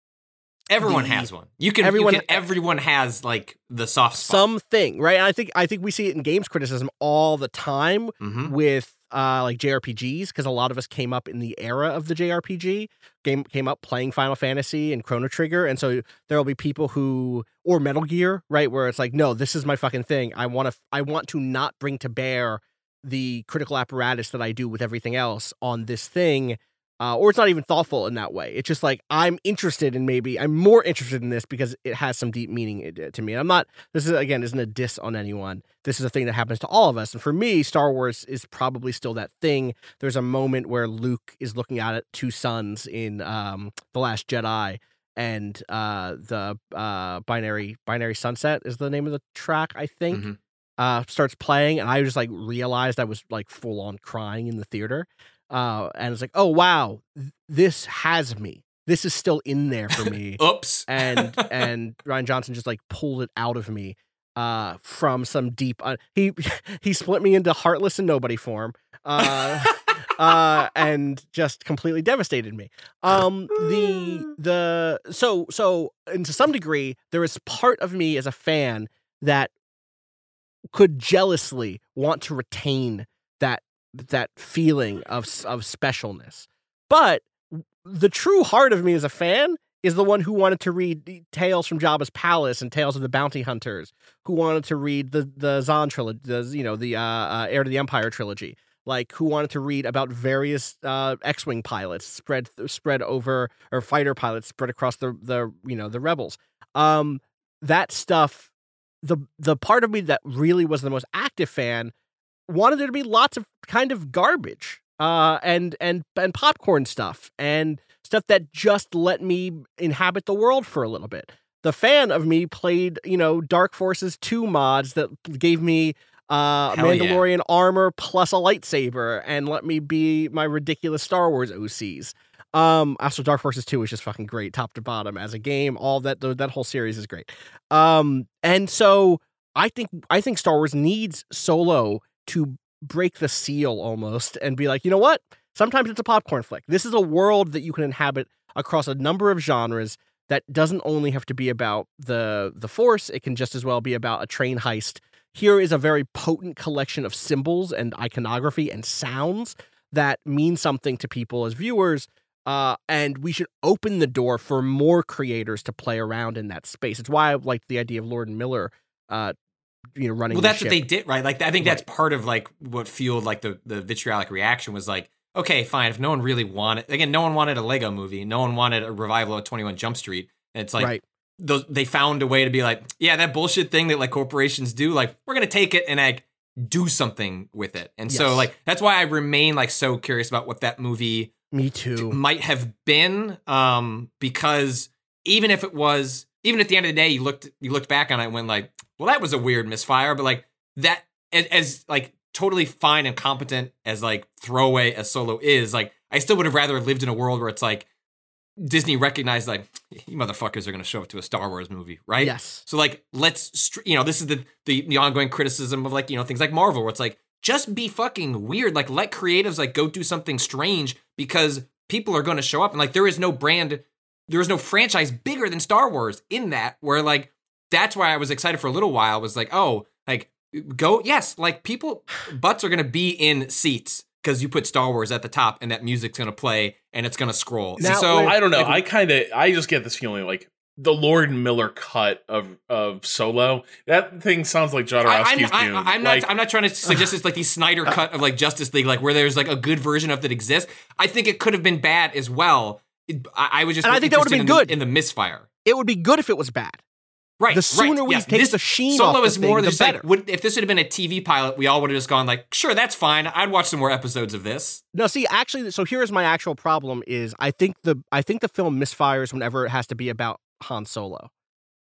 Everyone the- has one. You can. everyone- You can, everyone has like the soft spot. Something right? I think I think we see it in games criticism all the time Mhm. with uh like JRPGs because a lot of us came up in the era of the JRPG game came up playing Final Fantasy and Chrono Trigger and so there will be people who or Metal Gear right where it's like no this is my fucking thing I want to I want to not bring to bear the critical apparatus that I do with everything else on this thing uh, or it's not even thoughtful in that way. It's just like I'm interested in maybe I'm more interested in this because it has some deep meaning to me. And I'm not. This is again isn't a diss on anyone. This is a thing that happens to all of us. And for me, Star Wars is probably still that thing. There's a moment where Luke is looking at two suns in um, the Last Jedi, and uh, the uh, binary binary sunset is the name of the track. I think Mhm. uh, starts playing, and I just like realized I was like full on crying in the theater. Uh, and it's like, oh wow, th- this has me. This is still in there for me. Oops. and and Rian Johnson just like pulled it out of me uh from some deep uh, he he split me into heartless and nobody form uh uh and just completely devastated me um the the so so and to some degree there is part of me as a fan that could jealously want to retain that that feeling of of specialness but the true heart of me as a fan is the one who wanted to read Tales from Jabba's Palace and Tales of the Bounty Hunters, who wanted to read the the Zahn trilogy, the you know the uh, uh, Heir to the Empire trilogy, like who wanted to read about various uh, X-wing pilots spread spread over or fighter pilots spread across the the you know the rebels. Um, that stuff, the the part of me that really was the most active fan wanted there to be lots of kind of garbage uh and and and popcorn stuff and stuff that just let me inhabit the world for a little bit. The fan of me played you know dark forces 2 mods that gave me uh Hell yeah. mandalorian armor plus a lightsaber and let me be my ridiculous star wars ocs um also dark forces 2 is just fucking great top to bottom as a game all that that whole series is great. Um and so i think i think star wars needs solo to break the seal almost and be like, you know what? Sometimes it's a popcorn flick. This is a world that you can inhabit across a number of genres that doesn't only have to be about the the force, it can just as well be about a train heist. Here is a very potent collection of symbols and iconography and sounds that mean something to people as viewers. Uh, and we should open the door for more creators to play around in that space. It's why I liked the idea of Lord and Miller, uh, you know, running. Well, that's what they did, right? Like, I think that's part of like what fueled like the the vitriolic reaction was like, okay, fine. If no one really wanted, again, no one wanted a Lego movie, no one wanted a revival of Twenty One Jump Street. And it's like right. those they found a way to be like, yeah, that bullshit thing that like corporations do, like we're gonna take it and like do something with it. And so like that's why I remain like so curious about what that movie Me too. might have been um because even if it was even at the end of the day you looked you looked back on it and went like well that was a weird misfire but like that as, as like totally fine and competent as like throwaway as solo is like i still would have rather lived in a world where it's like disney recognized like you motherfuckers are going to show up to a star wars movie right Yes. so like let's str- you know this is the, the the ongoing criticism of like you know things like Marvel where it's like just be fucking weird like let creatives like go do something strange because people are going to show up and like there is no brand there is no franchise bigger than Star Wars in that where like that's why I was excited for a little while was like oh like go yes like people butts are going to be in seats because you put Star Wars at the top and that music's going to play and it's going to scroll Now, so I don't know. like, I kind of, I just get this feeling like the Lord Miller cut of of Solo. That thing sounds like I, Jodorowsky's I'm, Dune. I, am Like, not. I'm not trying to suggest it's like the Snyder cut of like Justice League, like where there's like a good version of that exists. I think it could have been bad as well. I, I was just. And I think that would've interested been in the- good. in the misfire. It would be good if it was bad. Right. The sooner right, we take this, the sheen Solo off the is more thing, the just like better. would, if this would have been a TV pilot, we all would have just gone like, sure, that's fine. I'd watch some more episodes of this. No, see, actually, so here's my actual problem: is I think the I think the film misfires whenever it has to be about Han Solo.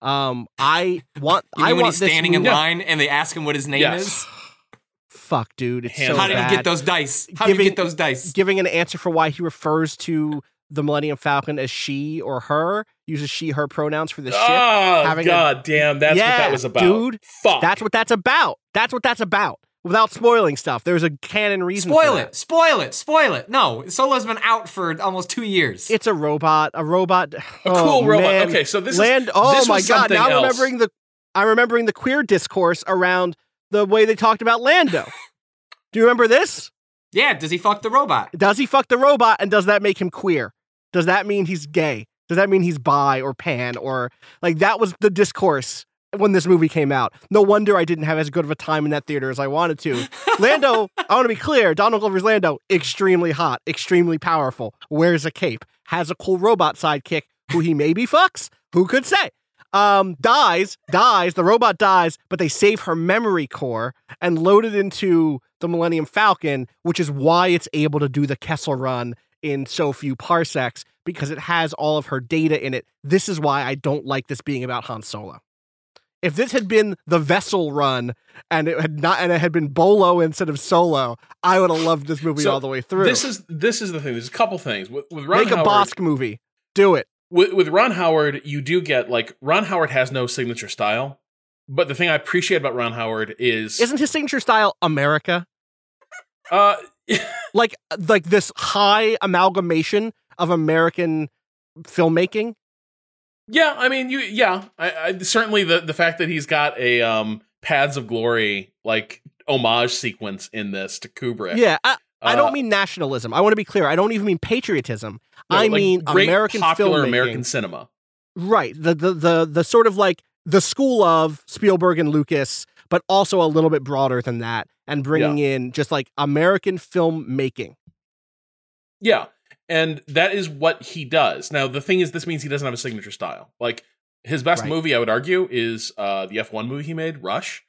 Um, I want You I when want he's standing in line and they ask him what his name Yes. is? Fuck, dude, it's Hand- so How did bad. he get those dice? How did he get those dice? Giving an answer for why he refers to the Millennium Falcon as she or her, uses she/her pronouns for the ship. Oh having a- god damn, that's what that was about. dude. Fuck. That's what that's about. That's what that's about. Without spoiling stuff, there's a canon reason. for Spoil that. it. Spoil it. Spoil it. No, Solo's been out for almost two years. It's a robot. A robot. A oh, cool robot. man. Okay, so this is- land. oh this my was god! Now I'm remembering the. I'm remembering the queer discourse around the way they talked about Lando. Do you remember this? yeah, does he fuck the robot? Does he fuck the robot, and does that make him queer? Does that mean he's gay? Does that mean he's bi or pan or like that was the discourse when this movie came out? No wonder I didn't have as good of a time in that theater as I wanted to. Lando, I want to be clear, Donald Glover's Lando, extremely hot, extremely powerful, wears a cape, has a cool robot sidekick who he maybe fucks. Who could say? Um, dies, dies, the robot dies, but they save her memory core and load it into the Millennium Falcon, which is why it's able to do the Kessel run in so few parsecs because it has all of her data in it. This is why I don't like this being about Han Solo. If this had been the vessel run and it had not and it had been Bolo instead of Solo, I would have loved this movie So all the way through. This is this is the thing. There's a couple things with, with Ron Make a Howard. Bossk movie. Do it. with, with Ron Howard, you do get like Ron Howard has no signature style, but the thing I appreciate about Ron Howard is Isn't his signature style America? uh Like like this high amalgamation of American filmmaking? yeah, I mean you yeah, I, I certainly the the fact that he's got a um Paths of Glory like homage sequence in this to Kubrick. Yeah, I, I Uh, don't mean nationalism. I want to be clear. I don't even mean patriotism. no, I like, mean American popular filmmaking. American cinema. Right. The, the the the sort of like the school of Spielberg and Lucas, but also a little bit broader than that, and bringing in just like American filmmaking. Yeah. And that is what he does. Now, the thing is, this means he doesn't have a signature style. Like, his best Right. movie, I would argue, is uh, the F1 movie he made, Rush.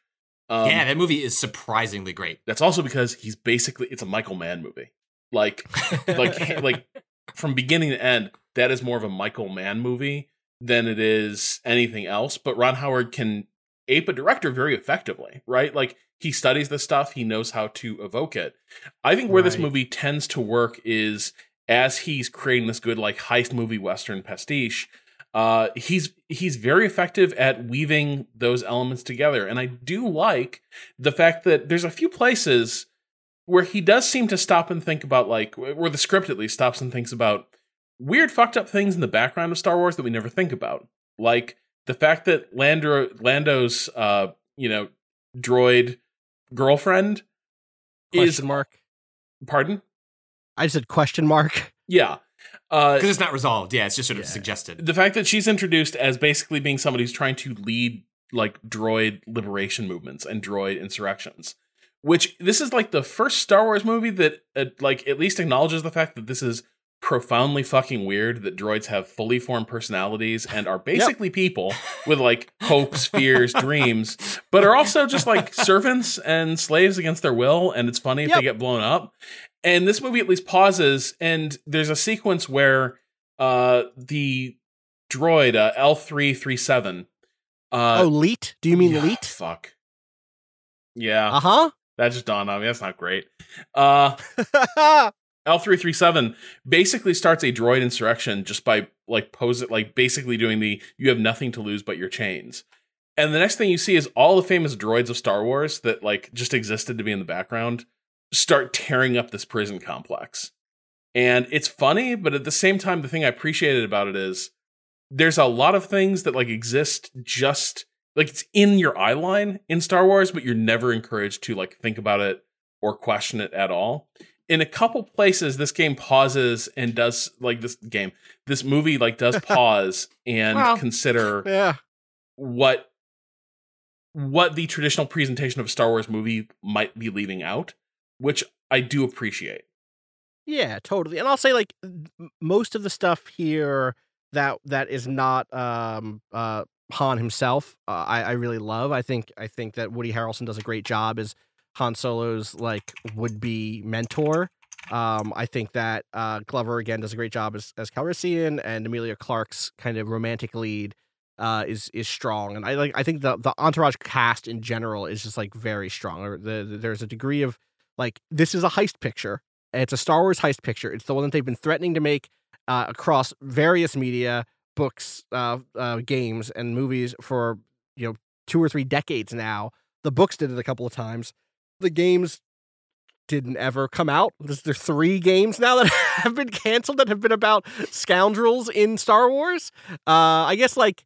Um, yeah, that movie is surprisingly great. That's also because he's basically, it's a Michael Mann movie. Like, like, like from beginning to end, that is more of a Michael Mann movie than it is anything else. But Ron Howard can ape a director very effectively, right? Like, he studies the stuff, he knows how to evoke it. I think where this movie tends to work is as he's creating this good like heist movie western pastiche uh he's he's very effective at weaving those elements together and i do like the fact that there's a few places where he does seem to stop and think about like where the script at least stops and thinks about weird fucked up things in the background of star wars that we never think about like the fact that Lando, lando's uh you know droid girlfriend Question is mark. pardon I just said question mark. yeah uh Because it's not resolved. Yeah, it's just sort of Yeah. suggested. the fact that she's introduced as basically being somebody who's trying to lead like droid liberation movements and droid insurrections which this is like the first star wars movie that uh, like at least acknowledges the fact that this is profoundly fucking weird that droids have fully formed personalities and are basically people with like hopes fears dreams but are also just like servants and slaves against their will and it's funny if Yep. they get blown up and this movie at least pauses and there's a sequence where uh the droid uh, L337 uh oh, leet? Do you mean yeah, leet? fuck yeah Uh huh. that just dawned on me that's not great uh L337 basically starts a droid insurrection just by like pose it like basically doing the you have nothing to lose but your chains. And the next thing you see is all the famous droids of Star Wars that like just existed to be in the background start tearing up this prison complex. And it's funny, but at the same time the thing I appreciated about it is there's a lot of things that like exist just like it's in your eye line in Star Wars, but you're never encouraged to like think about it or question it at all. In a couple places this game pauses and does like this game this movie like does pause and Well. consider Yeah. what what the traditional presentation of a Star Wars movie might be leaving out, which I do appreciate. Yeah, totally. And I'll say like most of the stuff here that that is not um uh Han himself, uh, I I really love. I think I think that Woody Harrelson does a great job as Han Solo's like would be mentor. Um, I think that uh, Glover again does a great job as as Calrissian, and Emilia Clarke's kind of romantic lead uh, is is strong. And I like I think the the entourage cast in general is just like very strong. The, the- there's a degree of like this is a heist picture. It's a Star Wars heist picture. It's the one that they've been threatening to make uh, across various media, books, uh, uh, games, and movies for you know two or three decades now. The books did it a couple of times. The games didn't ever come out. There's, there's three games now that have been canceled that have been about scoundrels in Star Wars. Uh, I guess like.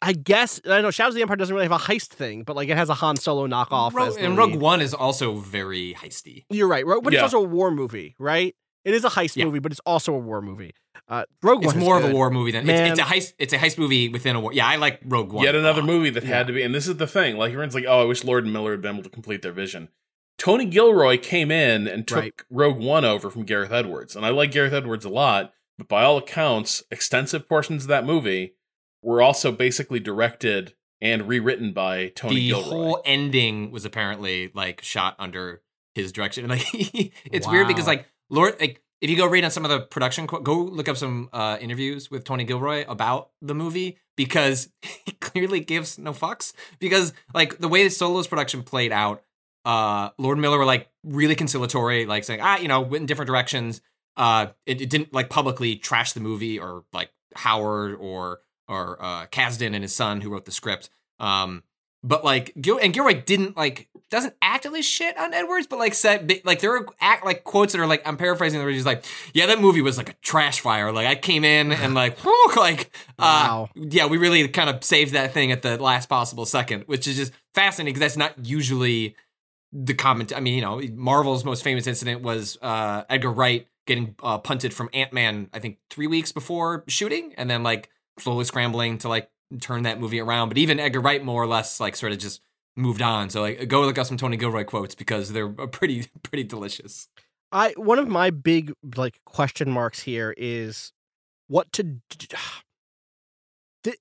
I guess I know Shadows of the Empire doesn't really have a heist thing, but like it has a Han Solo knockoff. Rogue- as and Rogue lead. One is also very heisty. You're right, Ro- but Yeah. it's also a war movie, right? It is a heist Yeah. movie, but it's also a war movie. Uh, Rogue It's One is more of a war movie than Man. it's, it's a heist. It's a heist movie within a war. Yeah, I like Rogue One. Yet another movie that had to be, and this is the thing. Like everyone's like, "Oh, I wish Lord and Miller had been able to complete their vision." Tony Gilroy came in and took Right. Rogue One over from Gareth Edwards, and I like Gareth Edwards a lot. But by all accounts, extensive portions of that movie were also basically directed and rewritten by Tony the Gilroy. whole ending was apparently like shot under his direction. And like it's weird because like Lord like if you go read on some of the production qu- go look up some uh interviews with Tony Gilroy about the movie because he clearly gives no fucks because like the way that Solo's production played out uh Lord Miller were like really conciliatory like saying ah you know went in different directions uh it, it didn't like publicly trash the movie or like Howard or or uh Kasdan and his son who wrote the script um but like Gil and Gilroy didn't like doesn't actively shit on Edwards, but like said like there are act like quotes that are like I'm paraphrasing. Where he's like, "Yeah, that movie was like a trash fire. Like I came in and like, whew, like, uh, Wow. yeah, we really kind of saved that thing at the last possible second, which is just fascinating because that's not usually the comment. I mean, you know, Marvel's most famous incident was uh, Edgar Wright getting uh, punted from Ant Man. I think three weeks before shooting, and then like slowly scrambling to like turn that movie around. But even Edgar Wright more or less like sort of just moved on. So like go look up some Tony Gilroy quotes because they're pretty pretty delicious. I one of my big like question marks here is what to. d-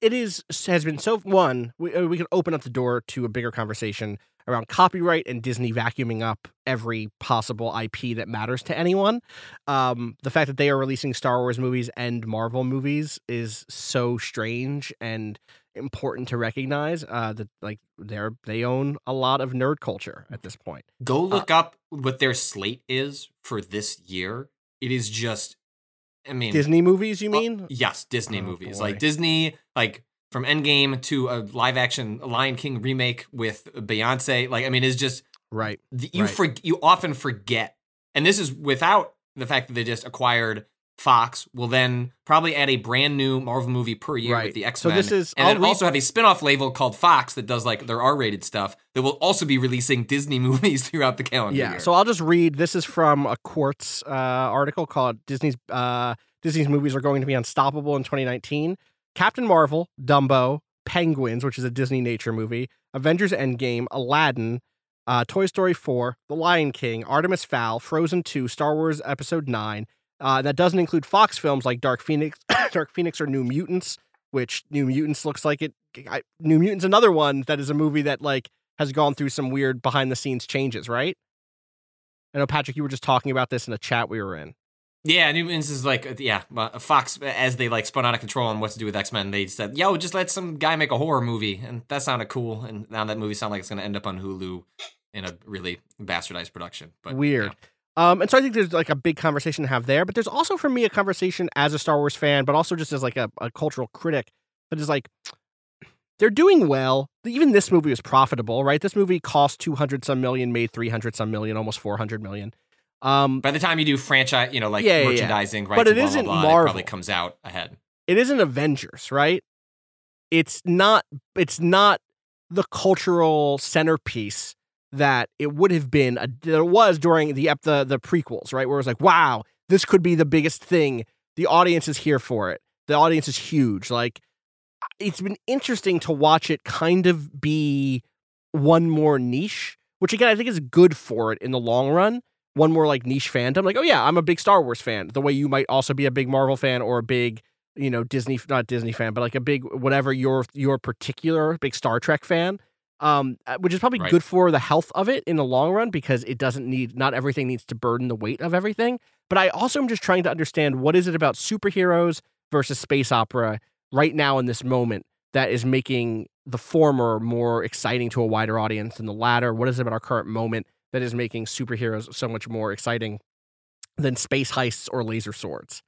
It is has been so one. We uh, we can open up the door to a bigger conversation around copyright and Disney vacuuming up every possible IP that matters to anyone. Um, the fact that they are releasing Star Wars movies and Marvel movies is so strange and important to recognize. Uh, that like they're they own a lot of nerd culture at this point. Go look up what their slate is for this year. It is just, I mean, Disney movies, you Uh, mean? yes, Disney Oh, movies. boy. Like Disney, like from Endgame to a live action Lion King remake with Beyonce. Like, I mean, it's just Right. you Right. for, you often forget, and this is without the fact that they just acquired Fox. Will then probably add a brand new Marvel movie per year Right. with the X Men. So this is- and I'll then also have a spin-off label called Fox that does like their R-rated stuff that will also be releasing Disney movies throughout the calendar Yeah. year. So I'll just read. This is from a Quartz uh, article called Disney's uh, Disney's movies are going to be unstoppable in 2019. Captain Marvel, Dumbo, Penguins, which is a Disney nature movie, Avengers Endgame, Aladdin, uh, Toy Story 4, The Lion King, Artemis Fowl, Frozen 2, Star Wars Episode 9. Uh, that doesn't include Fox films like Dark Phoenix, Dark Phoenix or New Mutants, which New Mutants looks like it. I, New Mutants, another one that is a movie that like has gone through some weird behind the scenes changes, right? I know Patrick, you were just talking about this in a chat we were in. Yeah, New Mutants is like, yeah, Fox, as they like spun out of control on what to do with X Men, they said, yo, just let some guy make a horror movie. And that sounded cool. And now that movie sounds like it's going to end up on Hulu in a really bastardized production. But Weird. yeah. Um, and so I think there's like a big conversation to have there, but there's also for me a conversation as a Star Wars fan, but also just as like a, a cultural critic that is like they're doing well. Even this movie was profitable, right? This movie cost two hundred some million, made three hundred some million, almost four hundred million. Um, By the time you do franchise, you know, like Yeah, yeah, yeah. merchandising, rights, But it and blah, blah, isn't blah, Marvel. It probably comes out ahead. it isn't Avengers, right? It's not. It's not the cultural centerpiece that it would have been a, there was during the the the prequels, right? Where it was like, wow, this could be the biggest thing. The audience is here for it. The audience is huge. Like it's been interesting to watch it kind of be one more niche, which again I think is good for it in the long run. One more like niche fandom. Like, oh yeah, I'm a big Star Wars fan. The way you might also be a big Marvel fan or a big, you know, Disney not Disney fan, but like a big whatever your your particular big Star Trek fan. Um, uh, which is probably Right. good for the health of it in the long run because it doesn't need not everything needs to burden the weight of everything. But I also am just trying to understand what is it about superheroes versus space opera right now in this moment that is making the former more exciting to a wider audience than the latter? What is it about our current moment that is making superheroes so much more exciting than space heists or laser swords?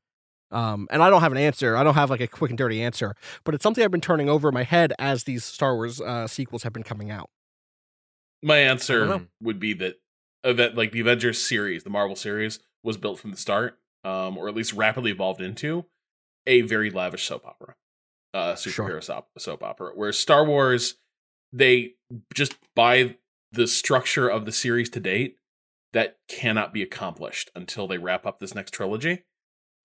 Um, and I don't have an answer. I don't have like a quick and dirty answer, but it's something I've been turning over in my head as these Star Wars uh, sequels have been coming out. My answer would be that event like the Avengers series, the Marvel series, was built from the start, um, or at least rapidly evolved into a very lavish soap opera, uh, Sure. superhero soap, soap opera. Whereas Star Wars, they just by the structure of the series to date, that cannot be accomplished until they wrap up this next trilogy.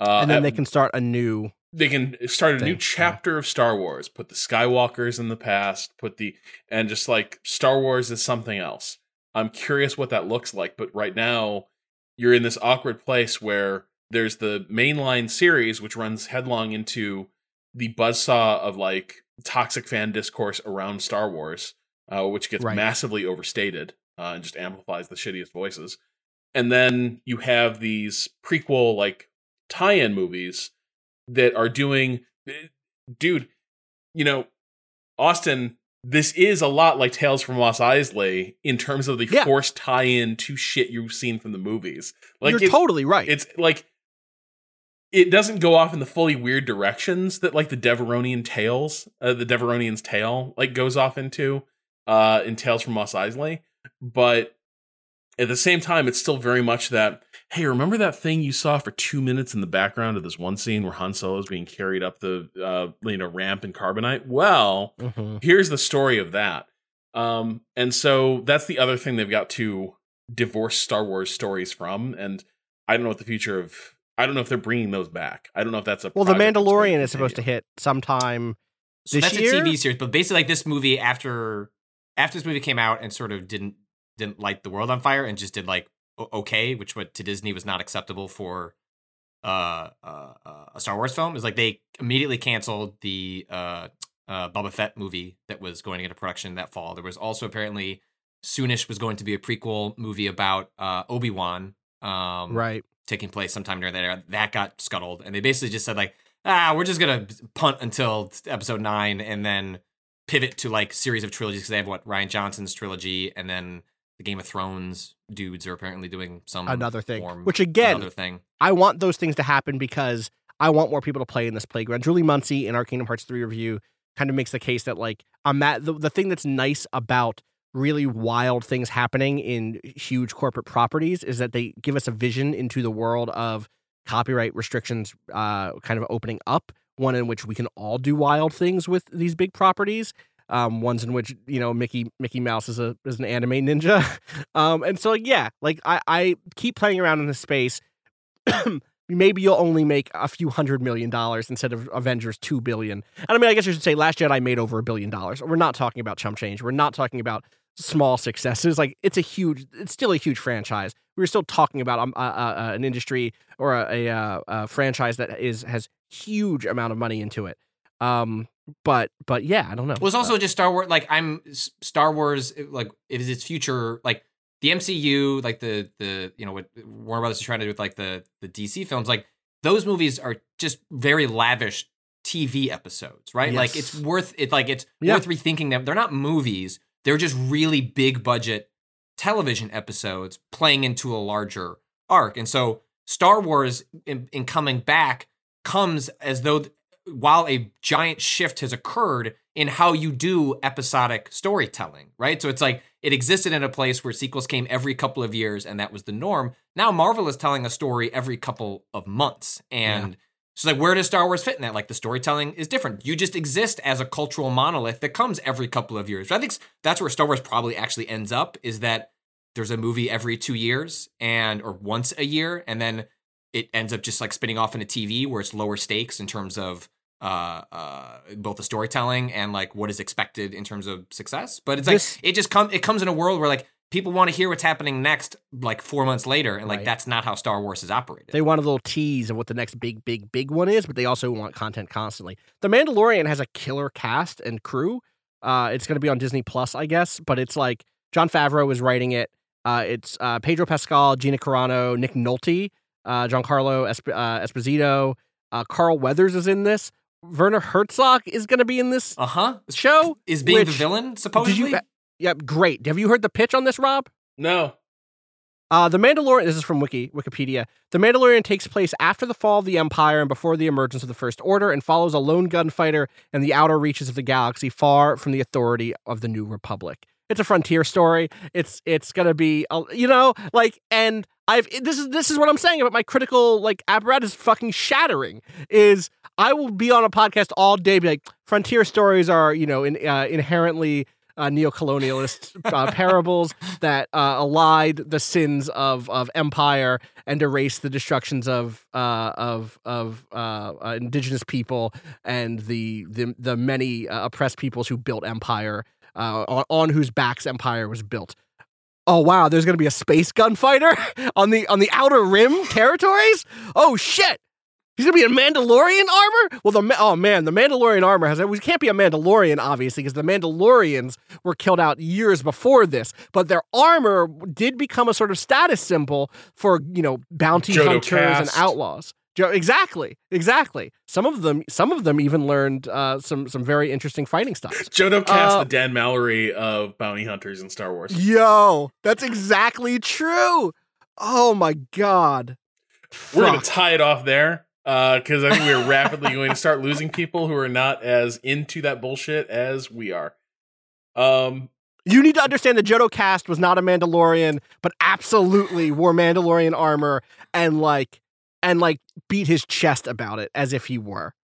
Uh, and then at- they can start a new. they can start a thing, new yeah. chapter of Star Wars, put the Skywalkers in the past, put the and just like Star Wars is something else. I'm curious what that looks like, but right now you're in this awkward place where there's the mainline series which runs headlong into the buzzsaw of like toxic fan discourse around Star Wars, uh, which gets Right. massively overstated uh, and just amplifies the shittiest voices. And then you have these prequel like tie-in movies that are doing dude you know austin this is a lot like tales from Mos Eisley in terms of the Yeah. forced tie-in to shit you've seen from the movies like You're totally right. it's like it doesn't go off in the fully weird directions that like the devaronian tales uh, the devaronian's tale like goes off into uh in tales from Mos Eisley but at the same time it's still very much that hey remember that thing you saw for two minutes in the background of this one scene where han solo is being carried up the uh you know ramp in carbonite well Mhm. here's the story of that um and so that's the other thing they've got to divorce star wars stories from and i don't know what the future of i don't know if they're bringing those back i don't know if that's a Well, The project that's going Mandalorian is supposed to hit sometime. So This that's year? a TV series, but basically like this movie after after this movie came out and sort of didn't didn't light the world on fire and just did like okay, which what to Disney was not acceptable for uh, uh, uh, a Star Wars film. Is like they immediately canceled the uh, uh, Boba Fett movie that was going into production that fall. There was also apparently soonish was going to be a prequel movie about uh, Obi Wan. Um, right. taking place sometime during that era. That got scuttled, and they basically just said like, ah, we're just gonna punt until episode nine, and then pivot to like series of trilogies because they have what Rian Johnson's trilogy, and then the Game of Thrones dudes are apparently doing some Another thing. form- Which again, another thing. I want those things to happen because I want more people to play in this playground. Julie Muncie in our Kingdom Hearts 3 review kind of makes the case that like I'm at the, the thing that's nice about really wild things happening in huge corporate properties is that they give us a vision into the world of copyright restrictions uh, kind of opening up one in which we can all do wild things with these big properties um, ones in which you know Mickey Mickey Mouse is a is an anime ninja, um, and so yeah, like I I keep playing around in this space. Maybe you'll only make a few hundred million dollars instead of Avengers two billion. And I mean, I guess you should say Last Jedi made over a billion dollars. We're not talking about chump change. We're not talking about small successes. Like it's a huge, it's still a huge franchise. We're still talking about um, an industry or a, a, uh, a franchise that is has huge amount of money into it. Um, but but yeah, I don't know. Well, it's also just Star Wars. Like I'm Star Wars. Like is its future like the MCU, like the the you know what Warner Brothers is trying to do with like the the DC films. Like those movies are just very lavish TV episodes, right? Like it's worth it. Like it's Yeah. worth rethinking them. They're not movies. They're just really big budget television episodes playing into a larger arc. And so Star Wars in, in coming back comes as though th- while a giant shift has occurred in how you do episodic storytelling, right? So it's like it existed in a place where sequels came every couple of years and that was the norm. Now Marvel is telling a story every couple of months and So like, where does Star Wars fit in that? Like, the storytelling is different. You just exist as a cultural monolith that comes every couple of years. I think that's where Star Wars probably actually ends up. Is that there's a movie every two years and or once a year, and then it ends up just like spinning off into TV where it's lower stakes in terms of uh, uh, both the storytelling and like what is expected in terms of success. But it's like it just come it comes in a world where like people want to hear what's happening next, like four months later, and like Right. that's not how Star Wars is operated. They want a little tease of what the next big, big, big one is, but they also want content constantly. The Mandalorian has a killer cast and crew. Uh, it's going to be on Disney Plus, I guess, but it's like Jon Favreau is writing it. Uh, it's uh, Pedro Pascal, Gina Carano, Nick Nolte, uh, Giancarlo Esp- uh, Esposito, uh, Carl Weathers is in this. Werner Herzog is going to be in this uh huh. show. Is being the villain supposedly? you? Yeah, great. Have you heard the pitch on this, Rob? No. Uh, the Mandalorian. This is from Wiki Wikipedia. The Mandalorian takes place after the fall of the Empire and before the emergence of the First Order, and follows a lone gunfighter in the outer reaches of the galaxy, far from the authority of the New Republic. It's a frontier story. It's it's gonna be, you know, like, and I've this is this is what I'm saying about my critical like apparatus fucking shattering. Is I will be on a podcast all day, be like, frontier stories are you know in, uh, inherently uh, neo-colonialist uh, parables that uh, allied the sins of of empire and erased the destructions of uh, of of uh, uh, indigenous people and the the the many uh, oppressed peoples who built empire uh, on, on whose backs empire was built. Oh wow, there's gonna be a space gunfighter on the on the outer rim territories. Oh shit. He's gonna be in Mandalorian armor. Well, the oh man, the Mandalorian armor has. We can't be a Mandalorian, obviously, because the Mandalorians were killed out years before this. But their armor did become a sort of status symbol for you know bounty Jodo hunters and outlaws. Jo- exactly, exactly. Some of them, some of them even learned uh, some some very interesting fighting styles. Jodo Kast Uh, the Dan Mallory of bounty hunters in Star Wars. Yo, that's exactly true. Oh my god. We're gonna tie it off there because I think we're rapidly going to start losing people who are not as into that bullshit as we are. Um, You need to understand that Jodo Kast was not a Mandalorian, but absolutely wore Mandalorian armor and like and like beat his chest about it as if he were.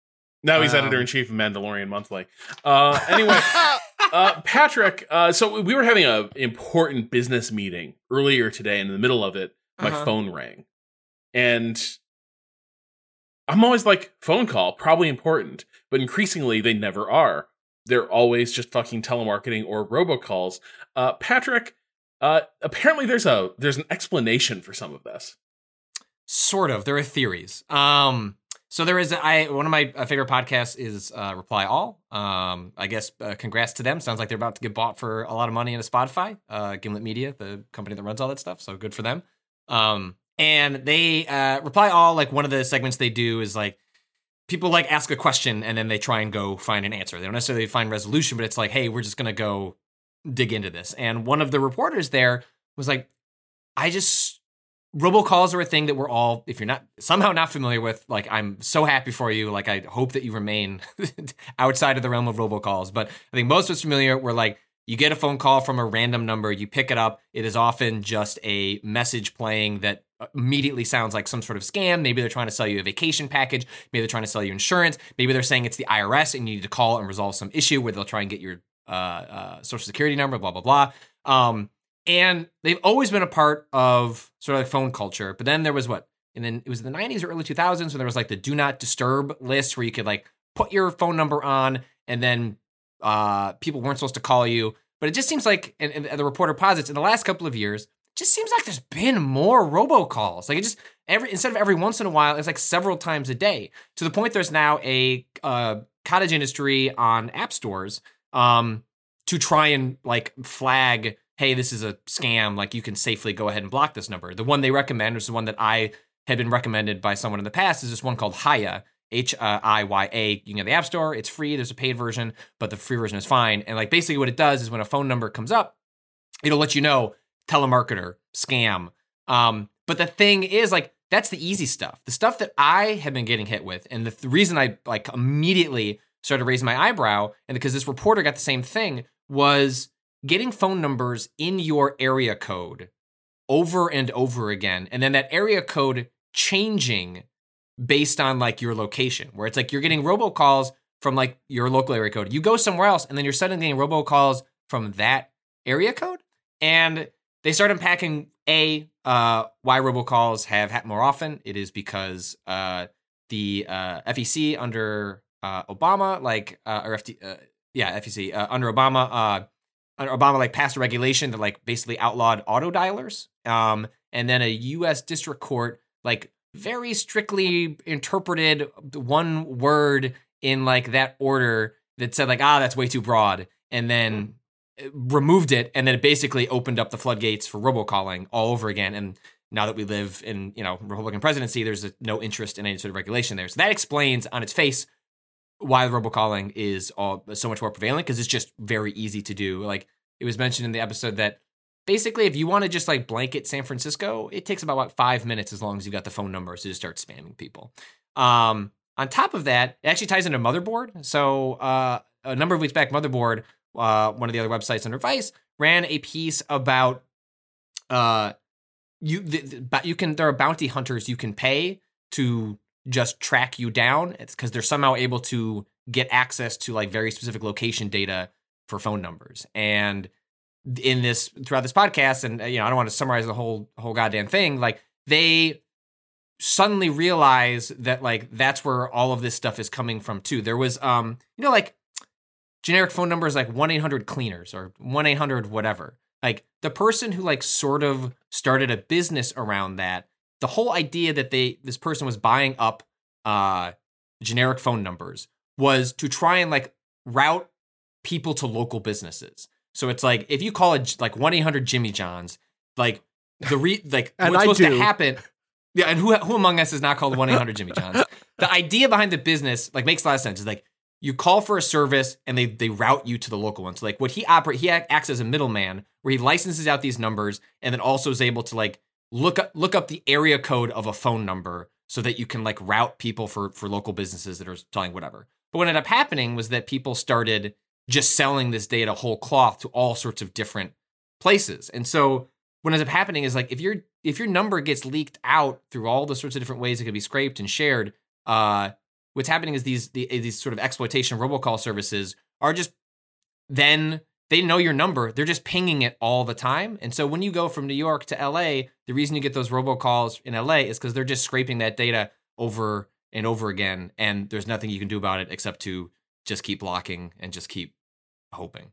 now he's Um, editor in chief of Mandalorian Monthly. Uh, anyway, uh, Patrick. Uh, so we were having a important business meeting earlier today, and in the middle of it, my Uh-huh. phone rang, and I'm always like, phone call, probably important, but increasingly they never are. They're always just fucking telemarketing or robocalls. Uh, Patrick, uh, apparently there's a there's an explanation for some of this. Sort of. There are theories. Um, so there is I one of my uh, favorite podcasts is uh, Reply All. Um, I guess uh, congrats to them. Sounds like they're about to get bought for a lot of money into Spotify. Uh, Gimlet Media, the company that runs all that stuff. So good for them. Um, and they uh, Reply All like one of the segments they do is like people like ask a question and then they try and go find an answer. They don't necessarily find resolution, but it's like, hey, we're just gonna go dig into this. And one of the reporters there was like, I just robocalls are a thing that we're all if you're not somehow not familiar with like i'm so happy for you like i hope that you remain outside of the realm of robocalls. But i think most of us familiar we're like you get a phone call from a random number you pick it up it is often just a message playing that immediately sounds like some sort of scam. Maybe they're trying to sell you a vacation package maybe they're trying to sell you insurance maybe they're saying it's the irs and you need to call and resolve some issue where they'll try and get your uh, uh, social security number blah blah blah. Um, and they've always been a part of sort of like phone culture. But then there was what? And then it was in the 90s or early 2000s when there was like the do not disturb list where you could like put your phone number on and then uh, people weren't supposed to call you. But it just seems like, and, and the reporter posits, in the last couple of years, just seems like there's been more robocalls. Like it just every instead of every once in a while, it's like several times a day. To the point there's now a uh, cottage industry on app stores um, to try and like flag hey, this is a scam. Like you can safely go ahead and block this number. The one they recommend, is the one that I had been recommended by someone in the past, is this one called Hiya. H I Y A. You can get the App Store. It's free. There's a paid version, but the free version is fine. And like basically what it does is when a phone number comes up, it'll let you know telemarketer, scam. Um, but the thing is like that's the easy stuff. The stuff that I have been getting hit with, and the th- reason I like immediately started raising my eyebrow, and because this reporter got the same thing, was getting phone numbers in your area code over and over again, and then that area code changing based on like your location, where it's like you're getting robocalls from like your local area code. You go somewhere else, and then you're suddenly getting robocalls from that area code. And they start unpacking a uh, why robocalls have happened more often. It is because uh, the uh, FEC under uh, Obama, like uh, or FT, uh, yeah, FEC uh, under Obama, uh, under Obama, like passed a regulation that like basically outlawed auto dialers. Um, and then a U.S. district court like very strictly interpreted one word in like that order that said like ah that's way too broad, and then removed it, and then it basically opened up the floodgates for robocalling all over again. And now that we live in you know Republican presidency, there's a, no interest in any sort of regulation there. So that explains on its face why the robocalling is all so much more prevalent because it's just very easy to do. Like it was mentioned in the episode that basically if you want to just like blanket San Francisco, it takes about what five minutes as long as you've got the phone numbers to just start spamming people. Um, on top of that, it actually ties into Motherboard. So uh, a number of weeks back, Motherboard, uh, one of the other websites under Vice, ran a piece about uh, you the, the, you can there are bounty hunters you can pay to just track you down. It's because they're somehow able to get access to like very specific location data for phone numbers. And in this throughout this podcast, and you know, I don't want to summarize the whole whole goddamn thing. Like they suddenly realize that like that's where all of this stuff is coming from too. There was um, you know, like generic phone numbers like 1-800 cleaners or 1-800 whatever. Like the person who like sort of started a business around that the whole idea that they this person was buying up uh generic phone numbers was to try and like route people to local businesses. So it's like if you call it like 1-800 Jimmy John's, like the re like what's I supposed do. to happen yeah, and who who among us is not called 1-800 Jimmy John's? the idea behind the business like makes a lot of sense. Is like you call for a service and they they route you to the local one. So like what he operate he acts as a middleman where he licenses out these numbers and then also is able to like look up look up the area code of a phone number so that you can like route people for for local businesses that are selling whatever. But what ended up happening was that people started just selling this data whole cloth to all sorts of different places. And so what ends up happening is like if your if your number gets leaked out through all the sorts of different ways it can be scraped and shared, uh, what's happening is these the, these sort of exploitation robocall services are just then they know your number. They're just pinging it all the time. And so when you go from New York to LA, the reason you get those robocalls in LA is because they're just scraping that data over and over again. And there's nothing you can do about it except to just keep blocking and just keep hoping.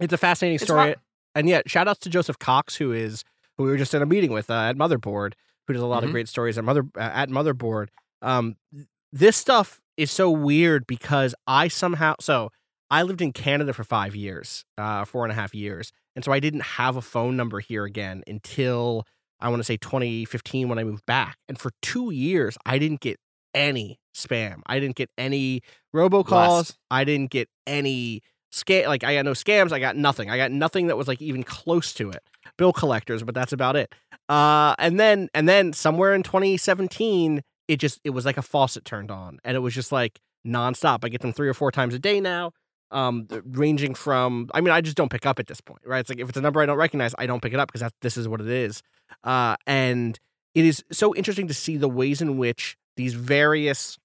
It's a fascinating story. not- and yet, shout outs to Joseph Cox, who is who we were just in a meeting with uh, at Motherboard, who does a lot Mhm. of great stories at Mother uh, at Motherboard. Um, th- this stuff is so weird because I somehow so I lived in Canada for five years, uh, four and a half years, and so I didn't have a phone number here again until I want to say 2015 when I moved back. And for two years, I didn't get any spam. I didn't get any robocalls. I didn't get any scam. Like I got no scams. I got nothing. I got nothing that was like even close to it. Bill collectors, but that's about it. Uh, and then and then somewhere in 2017, it just it was like a faucet turned on, and it was just like nonstop. I get them three or four times a day now. Um, ranging from I mean, I just don't pick up at this point, right? It's like if it's a number I don't recognize, I don't pick it up because this is what it is. Uh, and it is so interesting to see the ways in which these various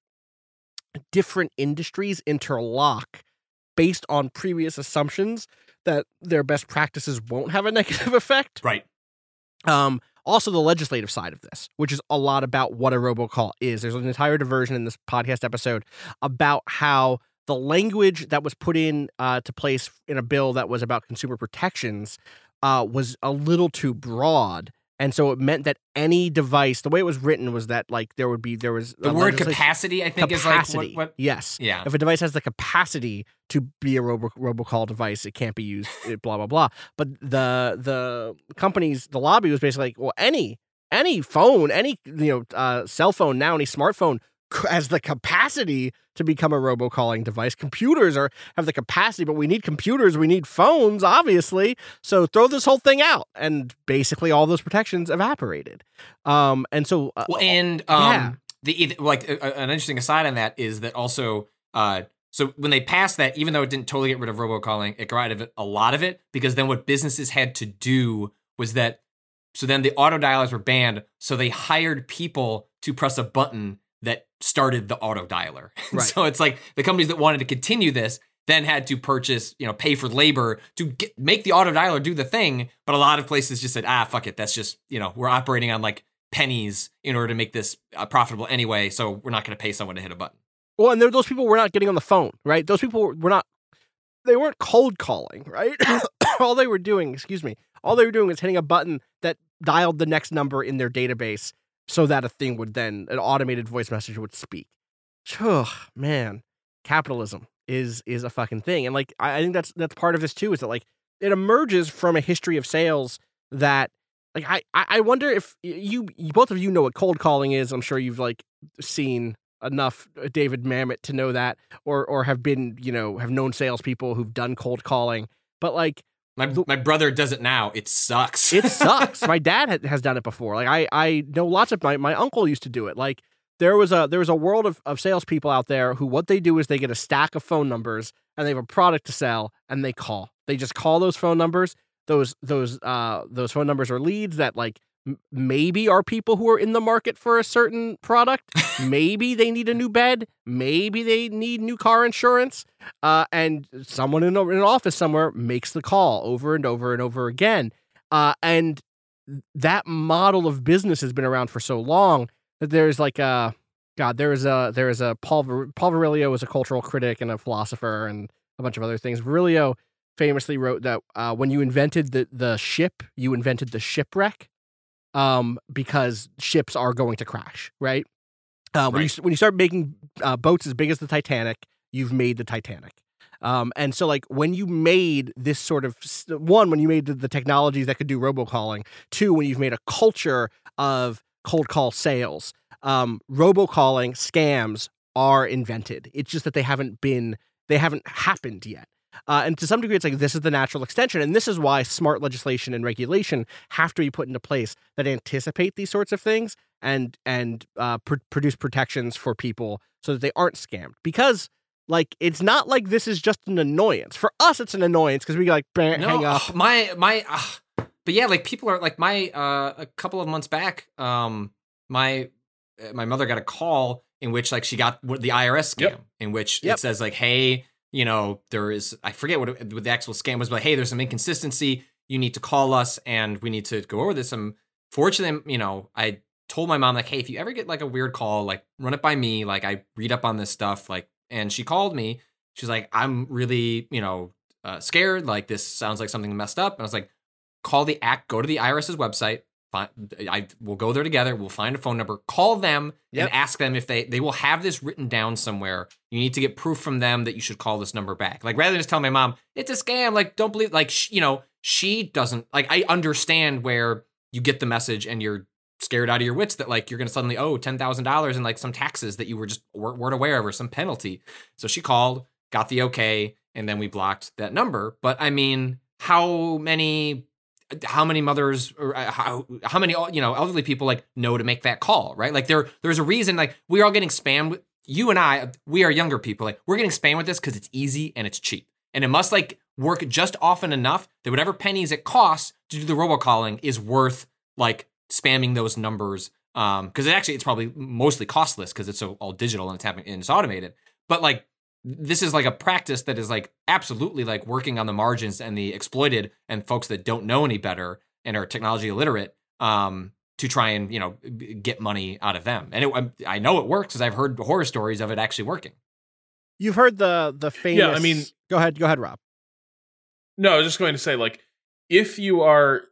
different industries interlock based on previous assumptions that their best practices won't have a negative effect. Right. Um, also, the legislative side of this, which is a lot about what a robocall is. There's an entire diversion in this podcast episode about how the language that was put in uh, to place in a bill that was about consumer protections uh, was a little too broad. And so it meant that any device, the way it was written was that like there would be there was The word capacity, I think, capacity. is like what, what yes, Yeah. If a device has the capacity to be a robo robocall device, it can't be used. blah blah blah. But the the companies, the lobby was basically like, well, any any phone, any you know uh, cell phone now, any smartphone has the capacity to become a robocalling device. Computers are have the capacity, but we need computers. We need phones, obviously. So throw this whole thing out, and basically all those protections evaporated. Um, and so uh, Well, and um, yeah. the like a- an interesting aside on that is that also, uh, so when they passed that, even though it didn't totally get rid of robocalling, it got rid of it, a lot of it because then what businesses had to do was that, so then the auto dialers were banned, so they hired people to press a button that started the auto dialer. Right. so it's like the companies that wanted to continue this then had to purchase, you know, pay for labor to get, make the auto dialer do the thing. But a lot of places just said, ah, fuck it. That's just, you know, we're operating on like pennies in order to make this uh, profitable anyway. So we're not going to pay someone to hit a button. Well, and there, those people were not getting on the phone, right? Those people were not, they weren't cold calling, right? all they were doing, excuse me, all they were doing was hitting a button that dialed the next number in their database so that a thing would then, an automated voice message would speak. Ugh, man, capitalism is is a fucking thing, and like I, I think that's that's part of this too. Is that like it emerges from a history of sales that like I I wonder if you, you both of you know what cold calling is. I'm sure you've like seen enough uh, David Mamet to know that, or or have been you know have known salespeople who've done cold calling. But like My, my brother does it now. It sucks. it sucks. my dad ha- has done it before. Like I I know lots of my my uncle used to do it. Like there was a there was a world of of salespeople out there who what they do is they get a stack of phone numbers and they have a product to sell and they call. They just call those phone numbers. Those those uh those phone numbers are leads that like maybe are people who are in the market for a certain product. maybe they need a new bed. Maybe they need new car insurance. Uh, and someone in, a, in an office somewhere makes the call over and over and over again. Uh, and that model of business has been around for so long that there's like a God. There is a there is a Paul Paul Virilio was a cultural critic and a philosopher and a bunch of other things. Virilio famously wrote that uh, when you invented the the ship, you invented the shipwreck, um, because ships are going to crash, right? Uh, when Right. you when you start making uh, boats as big as the Titanic, you've made the Titanic. Um, and so, like, when you made this sort of one, when you made the, the technologies that could do robocalling, two, when you've made a culture of cold call sales, um, robocalling scams are invented. It's just that they haven't been, they haven't happened yet. Uh, and to some degree, it's like this is the natural extension. And this is why smart legislation and regulation have to be put into place that anticipate these sorts of things and and uh, pr- produce protections for people so that they aren't scammed. Because like it's not like this is just an annoyance. For us, it's an annoyance because we like "Bah, no, hang up. ugh, my my, ugh. but yeah, like people are like my uh a couple of months back, um, my uh, my mother got a call in which like she got the IRS scam Yep. in which Yep. it says like, hey, you know, there is I forget what, it, what the actual scam was, but hey, there's some inconsistency. You need to call us and we need to go over this. And fortunately, you know, I told my mom like, hey, if you ever get like a weird call, like run it by me. Like I read up on this stuff. Like, and she called me. She's like, I'm really, you know, uh, scared. Like this sounds like something messed up. And I was like, call the act. Go to the IRS's website. Find, I will go there together. We'll find a phone number. Call them Yep. and ask them if they they will have this written down somewhere. You need to get proof from them that you should call this number back. Like rather than just tell my mom it's a scam. Like don't believe. Like sh- you know she doesn't. Like I understand where you get the message and you're scared out of your wits that like you're gonna suddenly owe ten thousand dollars and like some taxes that you were just weren't, weren't aware of or some penalty. So she called, got the okay, and then we blocked that number. But I mean, how many how many mothers or uh, how how many you know elderly people like know to make that call right? Like there there's a reason like we're all getting spammed with you and i we are younger people like we're getting spammed with this because it's easy and it's cheap. And it must like work just often enough that whatever pennies it costs to do the robocalling is worth like spamming those numbers um because it actually it's probably mostly costless because it's so all digital and it's happening and it's automated. But like this is like a practice that is like absolutely like working on the margins and the exploited and folks that don't know any better and are technology illiterate um to try and you know get money out of them and it, I'm- know it works because i've heard horror stories of it actually working You've heard the the famous. Yeah, I mean- go ahead, go ahead, Rob. No, I was just going to say, like, if you are,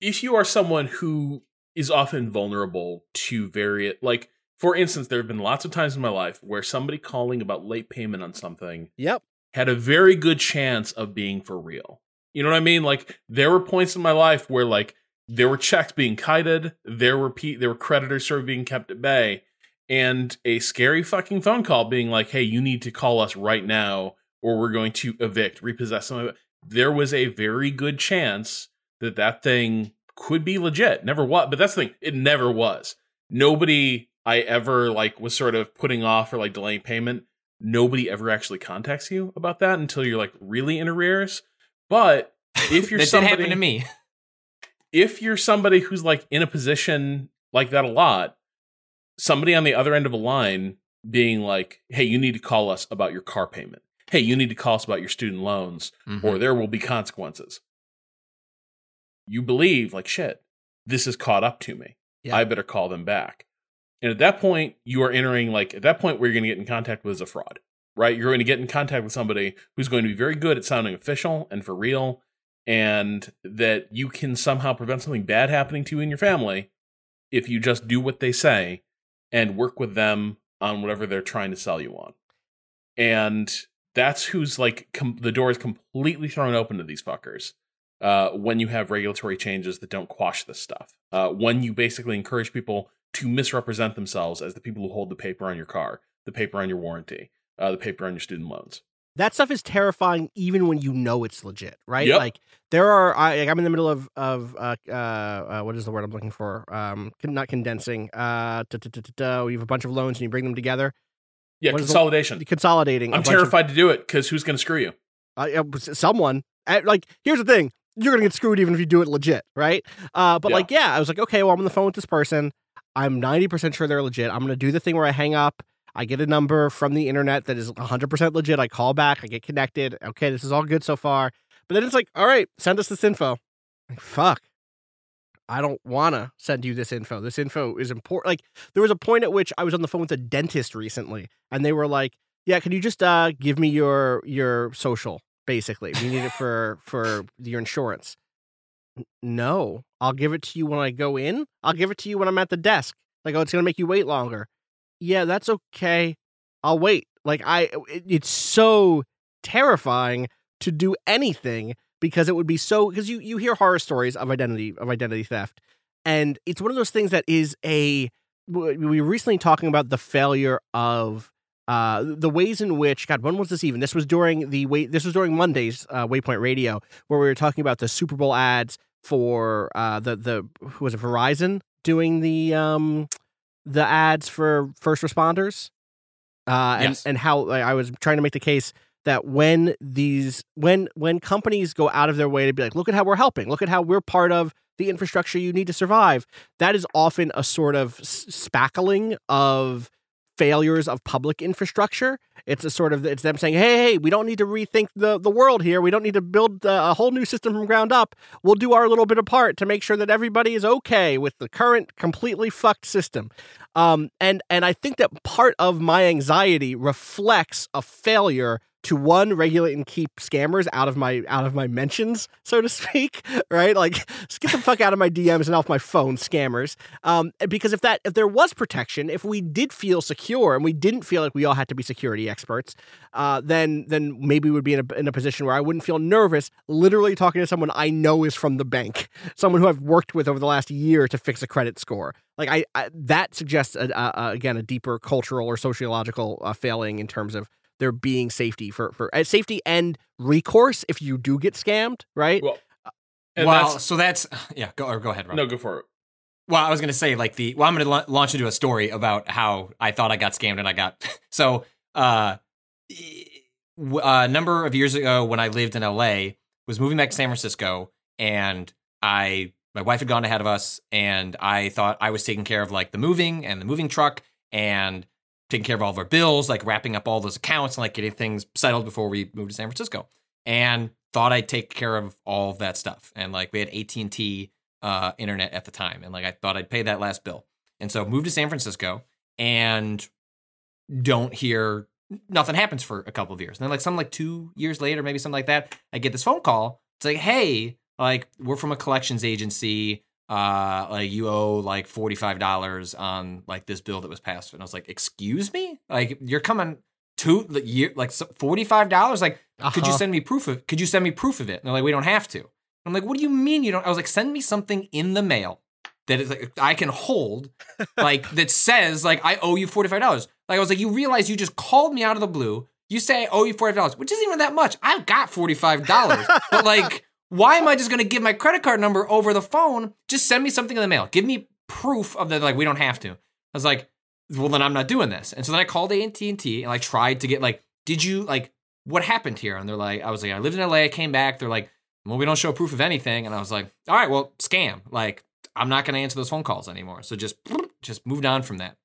if you are someone who is often vulnerable to very, like, for instance, there have been lots of times in my life where somebody calling about late payment on something Yep. had a very good chance of being for real. You know what I mean? Like, there were points in my life where, like, there were checks being kited, there were pe- there were creditors sort of being kept at bay, and a scary fucking phone call being like, "Hey, you need to call us right now, or we're going to evict, repossess some of it." There was a very good chance that that thing could be legit. Never was, but that's the thing; it never was. Nobody I ever like was sort of putting off or like delaying payment. Nobody ever actually contacts you about that until you're like really in arrears. But if you're somebody, did happen to me if you're somebody who's like in a position like that a lot, somebody on the other end of a line being like, "Hey, you need to call us about your car payment. Hey, you need to call us about your student loans, Mhm. or there will be consequences." You believe like shit. This is caught up to me. Yeah. I better call them back. And at that point, you are entering like at that point where you're going to get in contact with is a fraud, right? You're going to get in contact with somebody who's going to be very good at sounding official and for real, and that you can somehow prevent something bad happening to you and your family if you just do what they say and work with them on whatever they're trying to sell you on. And that's who's like com- the door is completely thrown open to these fuckers uh, when you have regulatory changes that don't quash this stuff. Uh, when you basically encourage people to misrepresent themselves as the people who hold the paper on your car, the paper on your warranty, uh, the paper on your student loans. that stuff is terrifying even when you know it's legit, right? Yep. Like there are I like, I'm in the middle of of uh, uh, uh what is the word I'm looking for? Um not condensing. Uh you have a bunch of loans and you bring them together. Yeah, What is the- consolidation. Consolidating. I'm bunch of- terrified to do it because who's going to screw you? uh, someone uh, like here's the thing you're gonna get screwed even if you do it legit right uh but Yeah. like yeah i was like okay well i'm on the phone with this person i'm 90% sure they're legit. I'm gonna do the thing where i hang up i get a number from the internet that is 100% legit i call back i get connected. Okay this is all good so far. But then it's like all right send us this info. Like fuck. I don't wanna send you this info. This info is important like there was a point at which i was on the phone with a dentist recently and they were like yeah can you just uh give me your your social basically? We need it for for your insurance. No i'll give it to you when i go in. I'll give it to you when i'm at the desk. Like oh it's gonna make you wait longer. Yeah that's okay. I'll wait. Like i it- it's so terrifying to do anything because it would be so because you you hear horror stories of identity of identity theft. And it's one of those things that is a we were recently talking about the failure of uh the ways in which god when was this even? This was during the wait this was during monday's uh, waypoint radio where we were talking about the super bowl ads for uh the the who was it verizon doing the um the ads for first responders? Uh and Yes. and how like, i was trying to make the case that when these when when companies go out of their way to be like look at how we're helping. Look at how we're part of the infrastructure you need to survive. That is often a sort of spackling of failures of public infrastructure. It's a sort of it's them saying hey hey we don't need to rethink the the world here. We don't need to build uh, a whole new system from ground up. We'll do our little bit of part to make sure that everybody is okay with the current completely fucked system. Um and and i think that part of my anxiety reflects a failure to one regulate and keep scammers out of my out of my mentions so to speak right? Like just get the fuck out of my dms and off my phone scammers. Um because if that if there was protection if we did feel secure and we didn't feel like we all had to be security experts uh then then maybe we would be in a, in a position where i wouldn't feel nervous literally talking to someone i know is from the bank someone who i've worked with over the last year to fix a credit score. Like i, I that suggests a, a- again a deeper cultural or sociological uh, failing in terms of there being safety for for uh, safety and recourse if you do get scammed, right? Well, well, that's so that's yeah. Go or go ahead, Rob. no, go for it. Well, I was gonna say like the well, I'm gonna la- launch into a story about how I thought I got scammed and I got so uh, w- a number of years ago when I lived in LA was moving back to San Francisco and I my wife had gone ahead of us and I thought I was taking care of like the moving and the moving truck and taking care of all of our bills, like wrapping up all those accounts and like getting things settled before we moved to San Francisco. And thought I'd take care of all of that stuff. And like we had AT&T uh, internet at the time. And like I thought I'd pay that last bill. And so moved to San Francisco and don't hear nothing happens for a couple of years. And then like some like two years later, maybe something like that, I get this phone call. It's like, hey, like we're from a collections agency. Uh, like you owe like forty five dollars on like this bill that was passed. And I was like, excuse me, like you're coming to the year like forty five dollars. Like, could you Uh-huh. send me proof of? Could you send me proof of it? And they're like, we don't have to. I'm like, what do you mean you don't? I was like, send me something in the mail that is like I can hold, like that says like I owe you forty five dollars. Like I was like, you realize you just called me out of the blue. You say I owe you $45, which isn't even that much. I've got forty five dollars, but like, why am I just gonna give my credit card number over the phone? Just send me something in the mail. Give me proof of that. Like we don't have to. I was like, well then I'm not doing this. And so then I called AT and like tried to get like, did you like what happened here? And they're like, I was like, I lived in LA. I came back. They're like, well, we don't show proof of anything. And I was like, all right, well, scam. Like I'm not going to answer those phone calls anymore. So just just moved on from that.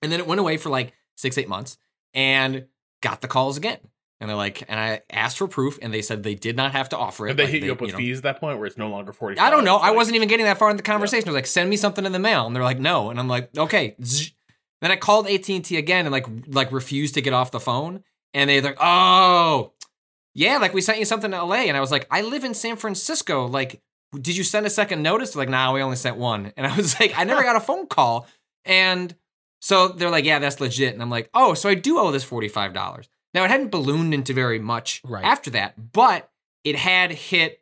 And then it went away for like six, eight months and got the calls again. And they're like, and I asked for proof, and they said they did not have to offer it. Did they Like, hit you up with know- fees at that point where it's no longer 40 I don't know. I wasn't even getting that far in the conversation. I was like, send me something in the mail, and they're like, no, and I'm like, okay. Then I called AT and T again and like like refused to get off the phone, and they're like, oh, yeah, like we sent you something to LA, and I was like, I live in San Francisco, like. Did you send a second notice? They're like, nah, we only sent one. And I was like, I never got a phone call. And so they're like, yeah, that's legit. And I'm like, oh, so I do owe this $45. Now it hadn't ballooned into very much Right. after that, but it had hit,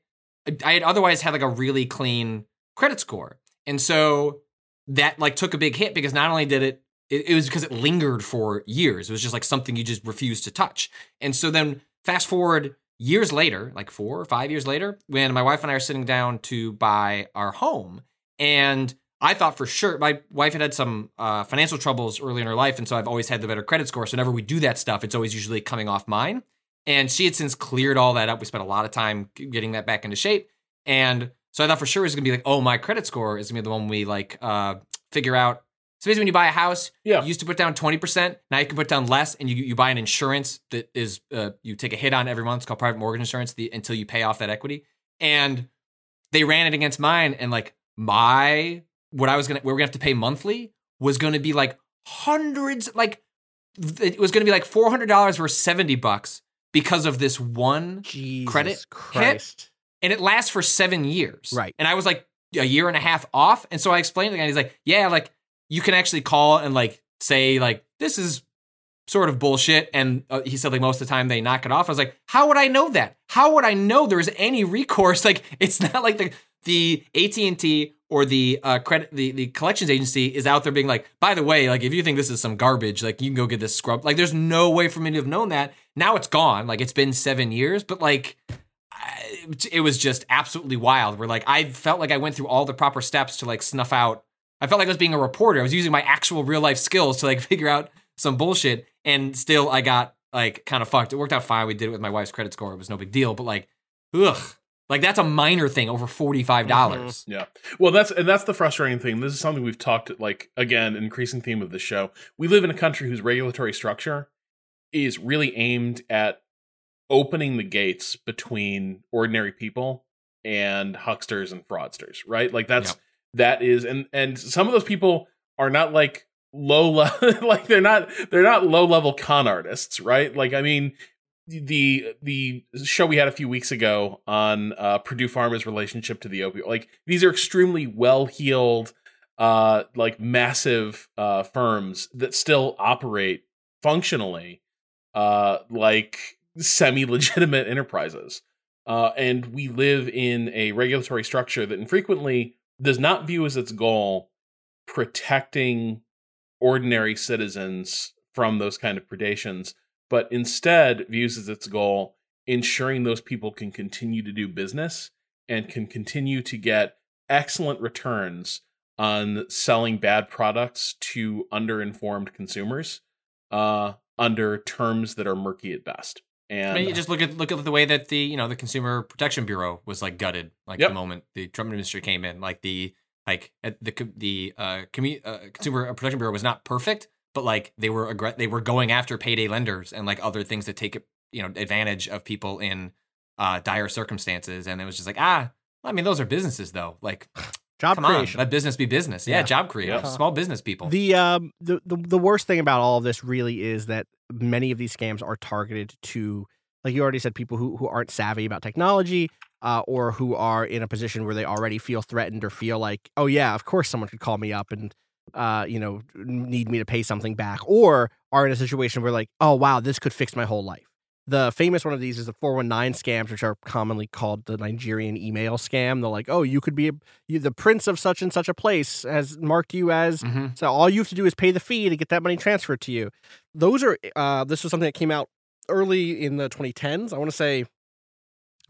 I had otherwise had like a really clean credit score. And so that like took a big hit because not only did it, it, it was because it lingered for years. It was just like something you just refused to touch. And so then fast forward years later, like four or five years later, when my wife and I are sitting down to buy our home, and I thought for sure my wife had had some uh, financial troubles early in her life, and so I've always had the better credit score. So whenever we do that stuff, it's always usually coming off mine. And she had since cleared all that up. We spent a lot of time getting that back into shape, and so I thought for sure it was gonna be like, oh, my credit score is gonna be the one we like uh, figure out. So basically, when you buy a house, Yeah. you used to put down twenty percent. Now you can put down less, and you you buy an insurance that is uh, you take a hit on every month. It's called private mortgage insurance the, until you pay off that equity. And they ran it against mine, and like my what I was gonna we were gonna have to pay monthly was gonna be like hundreds, like it was gonna be like four hundred dollars versus seventy bucks because of this one Jesus Credit Christ. and it lasts for seven years. Right. And I was like a year and a half off. And so I explained to the guy, he's like, yeah, like you can actually call and like say, like, this is sort of bullshit. And uh, he said, like, most of the time they knock it off. I was like, how would I know that? How would I know there's any recourse? Like, it's not like the, the AT&T or the uh, credit, the, the collections agency is out there being like, by the way, like, if you think this is some garbage, like, you can go get this scrub. Like, there's no way for me to have known that. Now it's gone. Like, it's been seven years, but like, it was just absolutely wild. Where like I felt like I went through all the proper steps to like snuff out. I felt like I was being a reporter. I was using my actual real life skills to like figure out some bullshit, and still I got like kind of fucked. It worked out fine. We did it with my wife's credit score. It was no big deal. But like, ugh, like that's a minor thing over forty five mm-hmm. dollars. Yeah. Well, that's and that's the frustrating thing. This is something we've talked like again, increasing theme of the show. We live in a country whose regulatory structure is really aimed at opening the gates between ordinary people and hucksters and fraudsters, right? Like that's Yep. that is and and some of those people are not like low level like they're not they're not low level con artists, right? Like I mean the the show we had a few weeks ago on uh, Purdue Pharma's relationship to the opioid. Like these are extremely well heeled, uh, like massive uh, firms that still operate functionally, uh, like semi legitimate enterprises. Uh, and we live in a regulatory structure that infrequently does not view as its goal protecting ordinary citizens from those kind of predations, but instead views as its goal ensuring those people can continue to do business and can continue to get excellent returns on selling bad products to underinformed consumers uh, under terms that are murky at best. And I mean, you just look at look at the way that the you know the Consumer Protection Bureau was like gutted, like Yep. the moment the Trump administration came in, like the like the the uh, commu- uh, Consumer Protection Bureau was not perfect, but like they were aggr- they were going after payday lenders and like other things that take you know advantage of people in uh, dire circumstances, and it was just like ah, I mean those are businesses though, like Job come creation. on, let business be business, yeah, Yeah. job creation, Yeah. small business people. The um the, the the worst thing about all of this really is that many of these scams are targeted to like you already said people who who aren't savvy about technology uh, or who are in a position where they already feel threatened or feel like oh yeah of course someone could call me up and uh you know need me to pay something back or are in a situation where like oh wow this could fix my whole life. The famous one of these is the 419 scams, which are commonly called the Nigerian email scam. They're like, oh, you could be a, you, the prince of such and such a place has marked you as Mhm. so all you have to do is pay the fee to get that money transferred to you. Those are uh this was something that came out early in the 2010s. I want to say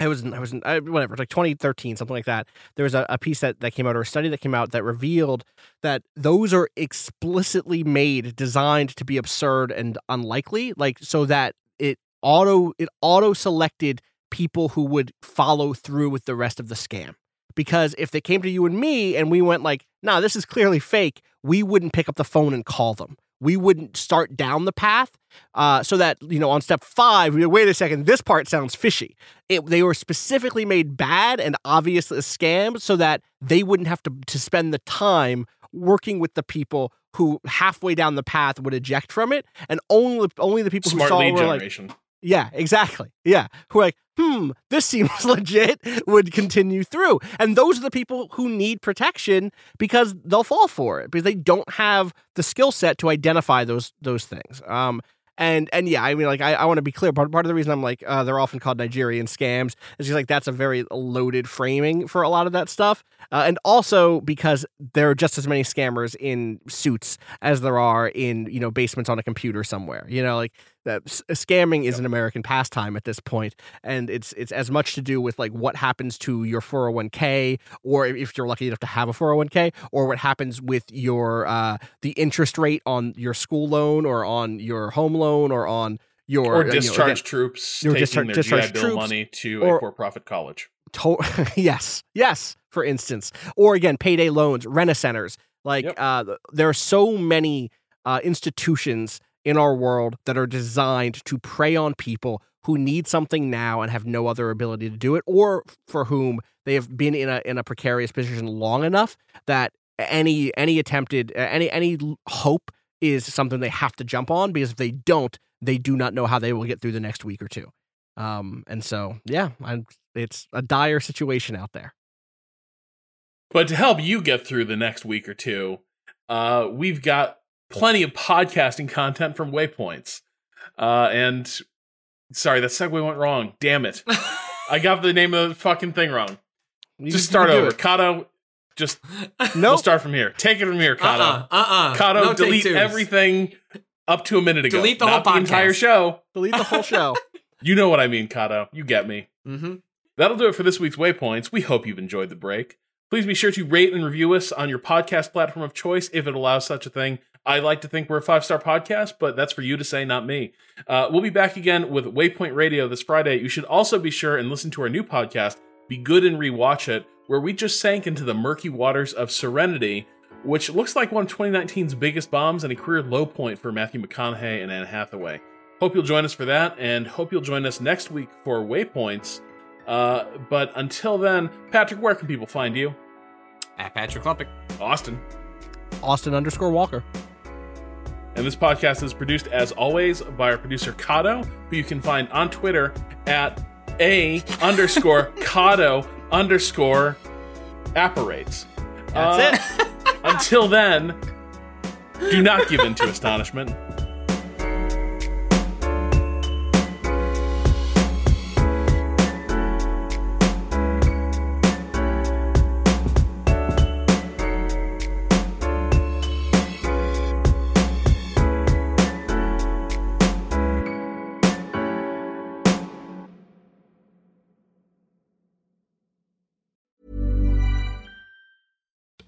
I was I was I, whatever, like 2013, something like that. There was a, a piece that, that came out or a study that came out that revealed that those are explicitly made, designed to be absurd and unlikely, like so that it auto it auto selected people who would follow through with the rest of the scam. Because if they came to you and me and we went like, nah, this is clearly fake, we wouldn't pick up the phone and call them. We wouldn't start down the path. Uh, so that you know, on step five, we wait a second, this part sounds fishy. It, they were specifically made bad and obviously a scam so that they wouldn't have to to spend the time working with the people who halfway down the path would eject from it, and only only the people Smart who saw lead were like, generation. Yeah, exactly. Yeah. Who are like, hmm, this seems legit, would continue through. And those are the people who need protection because they'll fall for it because they don't have the skill set to identify those those things. Um and and yeah, I mean, like I, I want to be clear. Part, part of the reason I'm like uh, they're often called Nigerian scams is just like that's a very loaded framing for a lot of that stuff, uh, and also because there are just as many scammers in suits as there are in you know basements on a computer somewhere. You know, like that scamming is an American pastime at this point, and it's it's as much to do with like what happens to your 401k, or if you're lucky enough to have a 401k, or what happens with your uh, the interest rate on your school loan, or on your home loan, or on your Or uh, you know, discharge again, troops your taking discharge- their discharge GI Bill troops, money to or- a for-profit college. to- yes, yes, for instance, or again, payday loans, rent centers. Like, Yep. uh, there are so many uh, institutions in our world that are designed to prey on people who need something now and have no other ability to do it, or for whom they have been in a in a precarious position long enough that any any attempted any any hope is something they have to jump on because if they don't, they do not know how they will get through the next week or two. Um, and so yeah, I'm, it's a dire situation out there. But to help you get through the next week or two, uh, we've got plenty of podcasting content from Waypoints. Uh, and sorry, that segue went wrong. Damn it. I got the name of the fucking thing wrong. You- Just start over. it. Kato, just Nope. we'll start from here. Take it from here, Kato. Uh-uh, uh-uh. Kato, No delete everything up to a minute ago. Delete the Not whole the entire show. Delete the whole show. You know what I mean, Kato. You get me. Mm-hmm. That'll do it for this week's Waypoints. We hope you've enjoyed the break. Please be sure to rate and review us on your podcast platform of choice if it allows such a thing. I like to think we're a five star podcast, but that's for you to say, not me. Uh, we'll be back again with Waypoint Radio this Friday. You should also be sure and listen to our new podcast, Be Good and Rewatch It, where we just sank into the murky waters of Serenity, which looks like one of 2019's biggest bombs and a career low point for Matthew McConaughey and Anne Hathaway. Hope you'll join us for that, and hope you'll join us next week for Waypoints. Uh, but until then, Patrick, where can people find you? At Patrick Klepek. Austin. Austin underscore Walker. And this podcast is produced, as always, by our producer Kato, who you can find on Twitter at a underscore Kato underscore apparates. That's uh, it. Until then, do not give in to astonishment.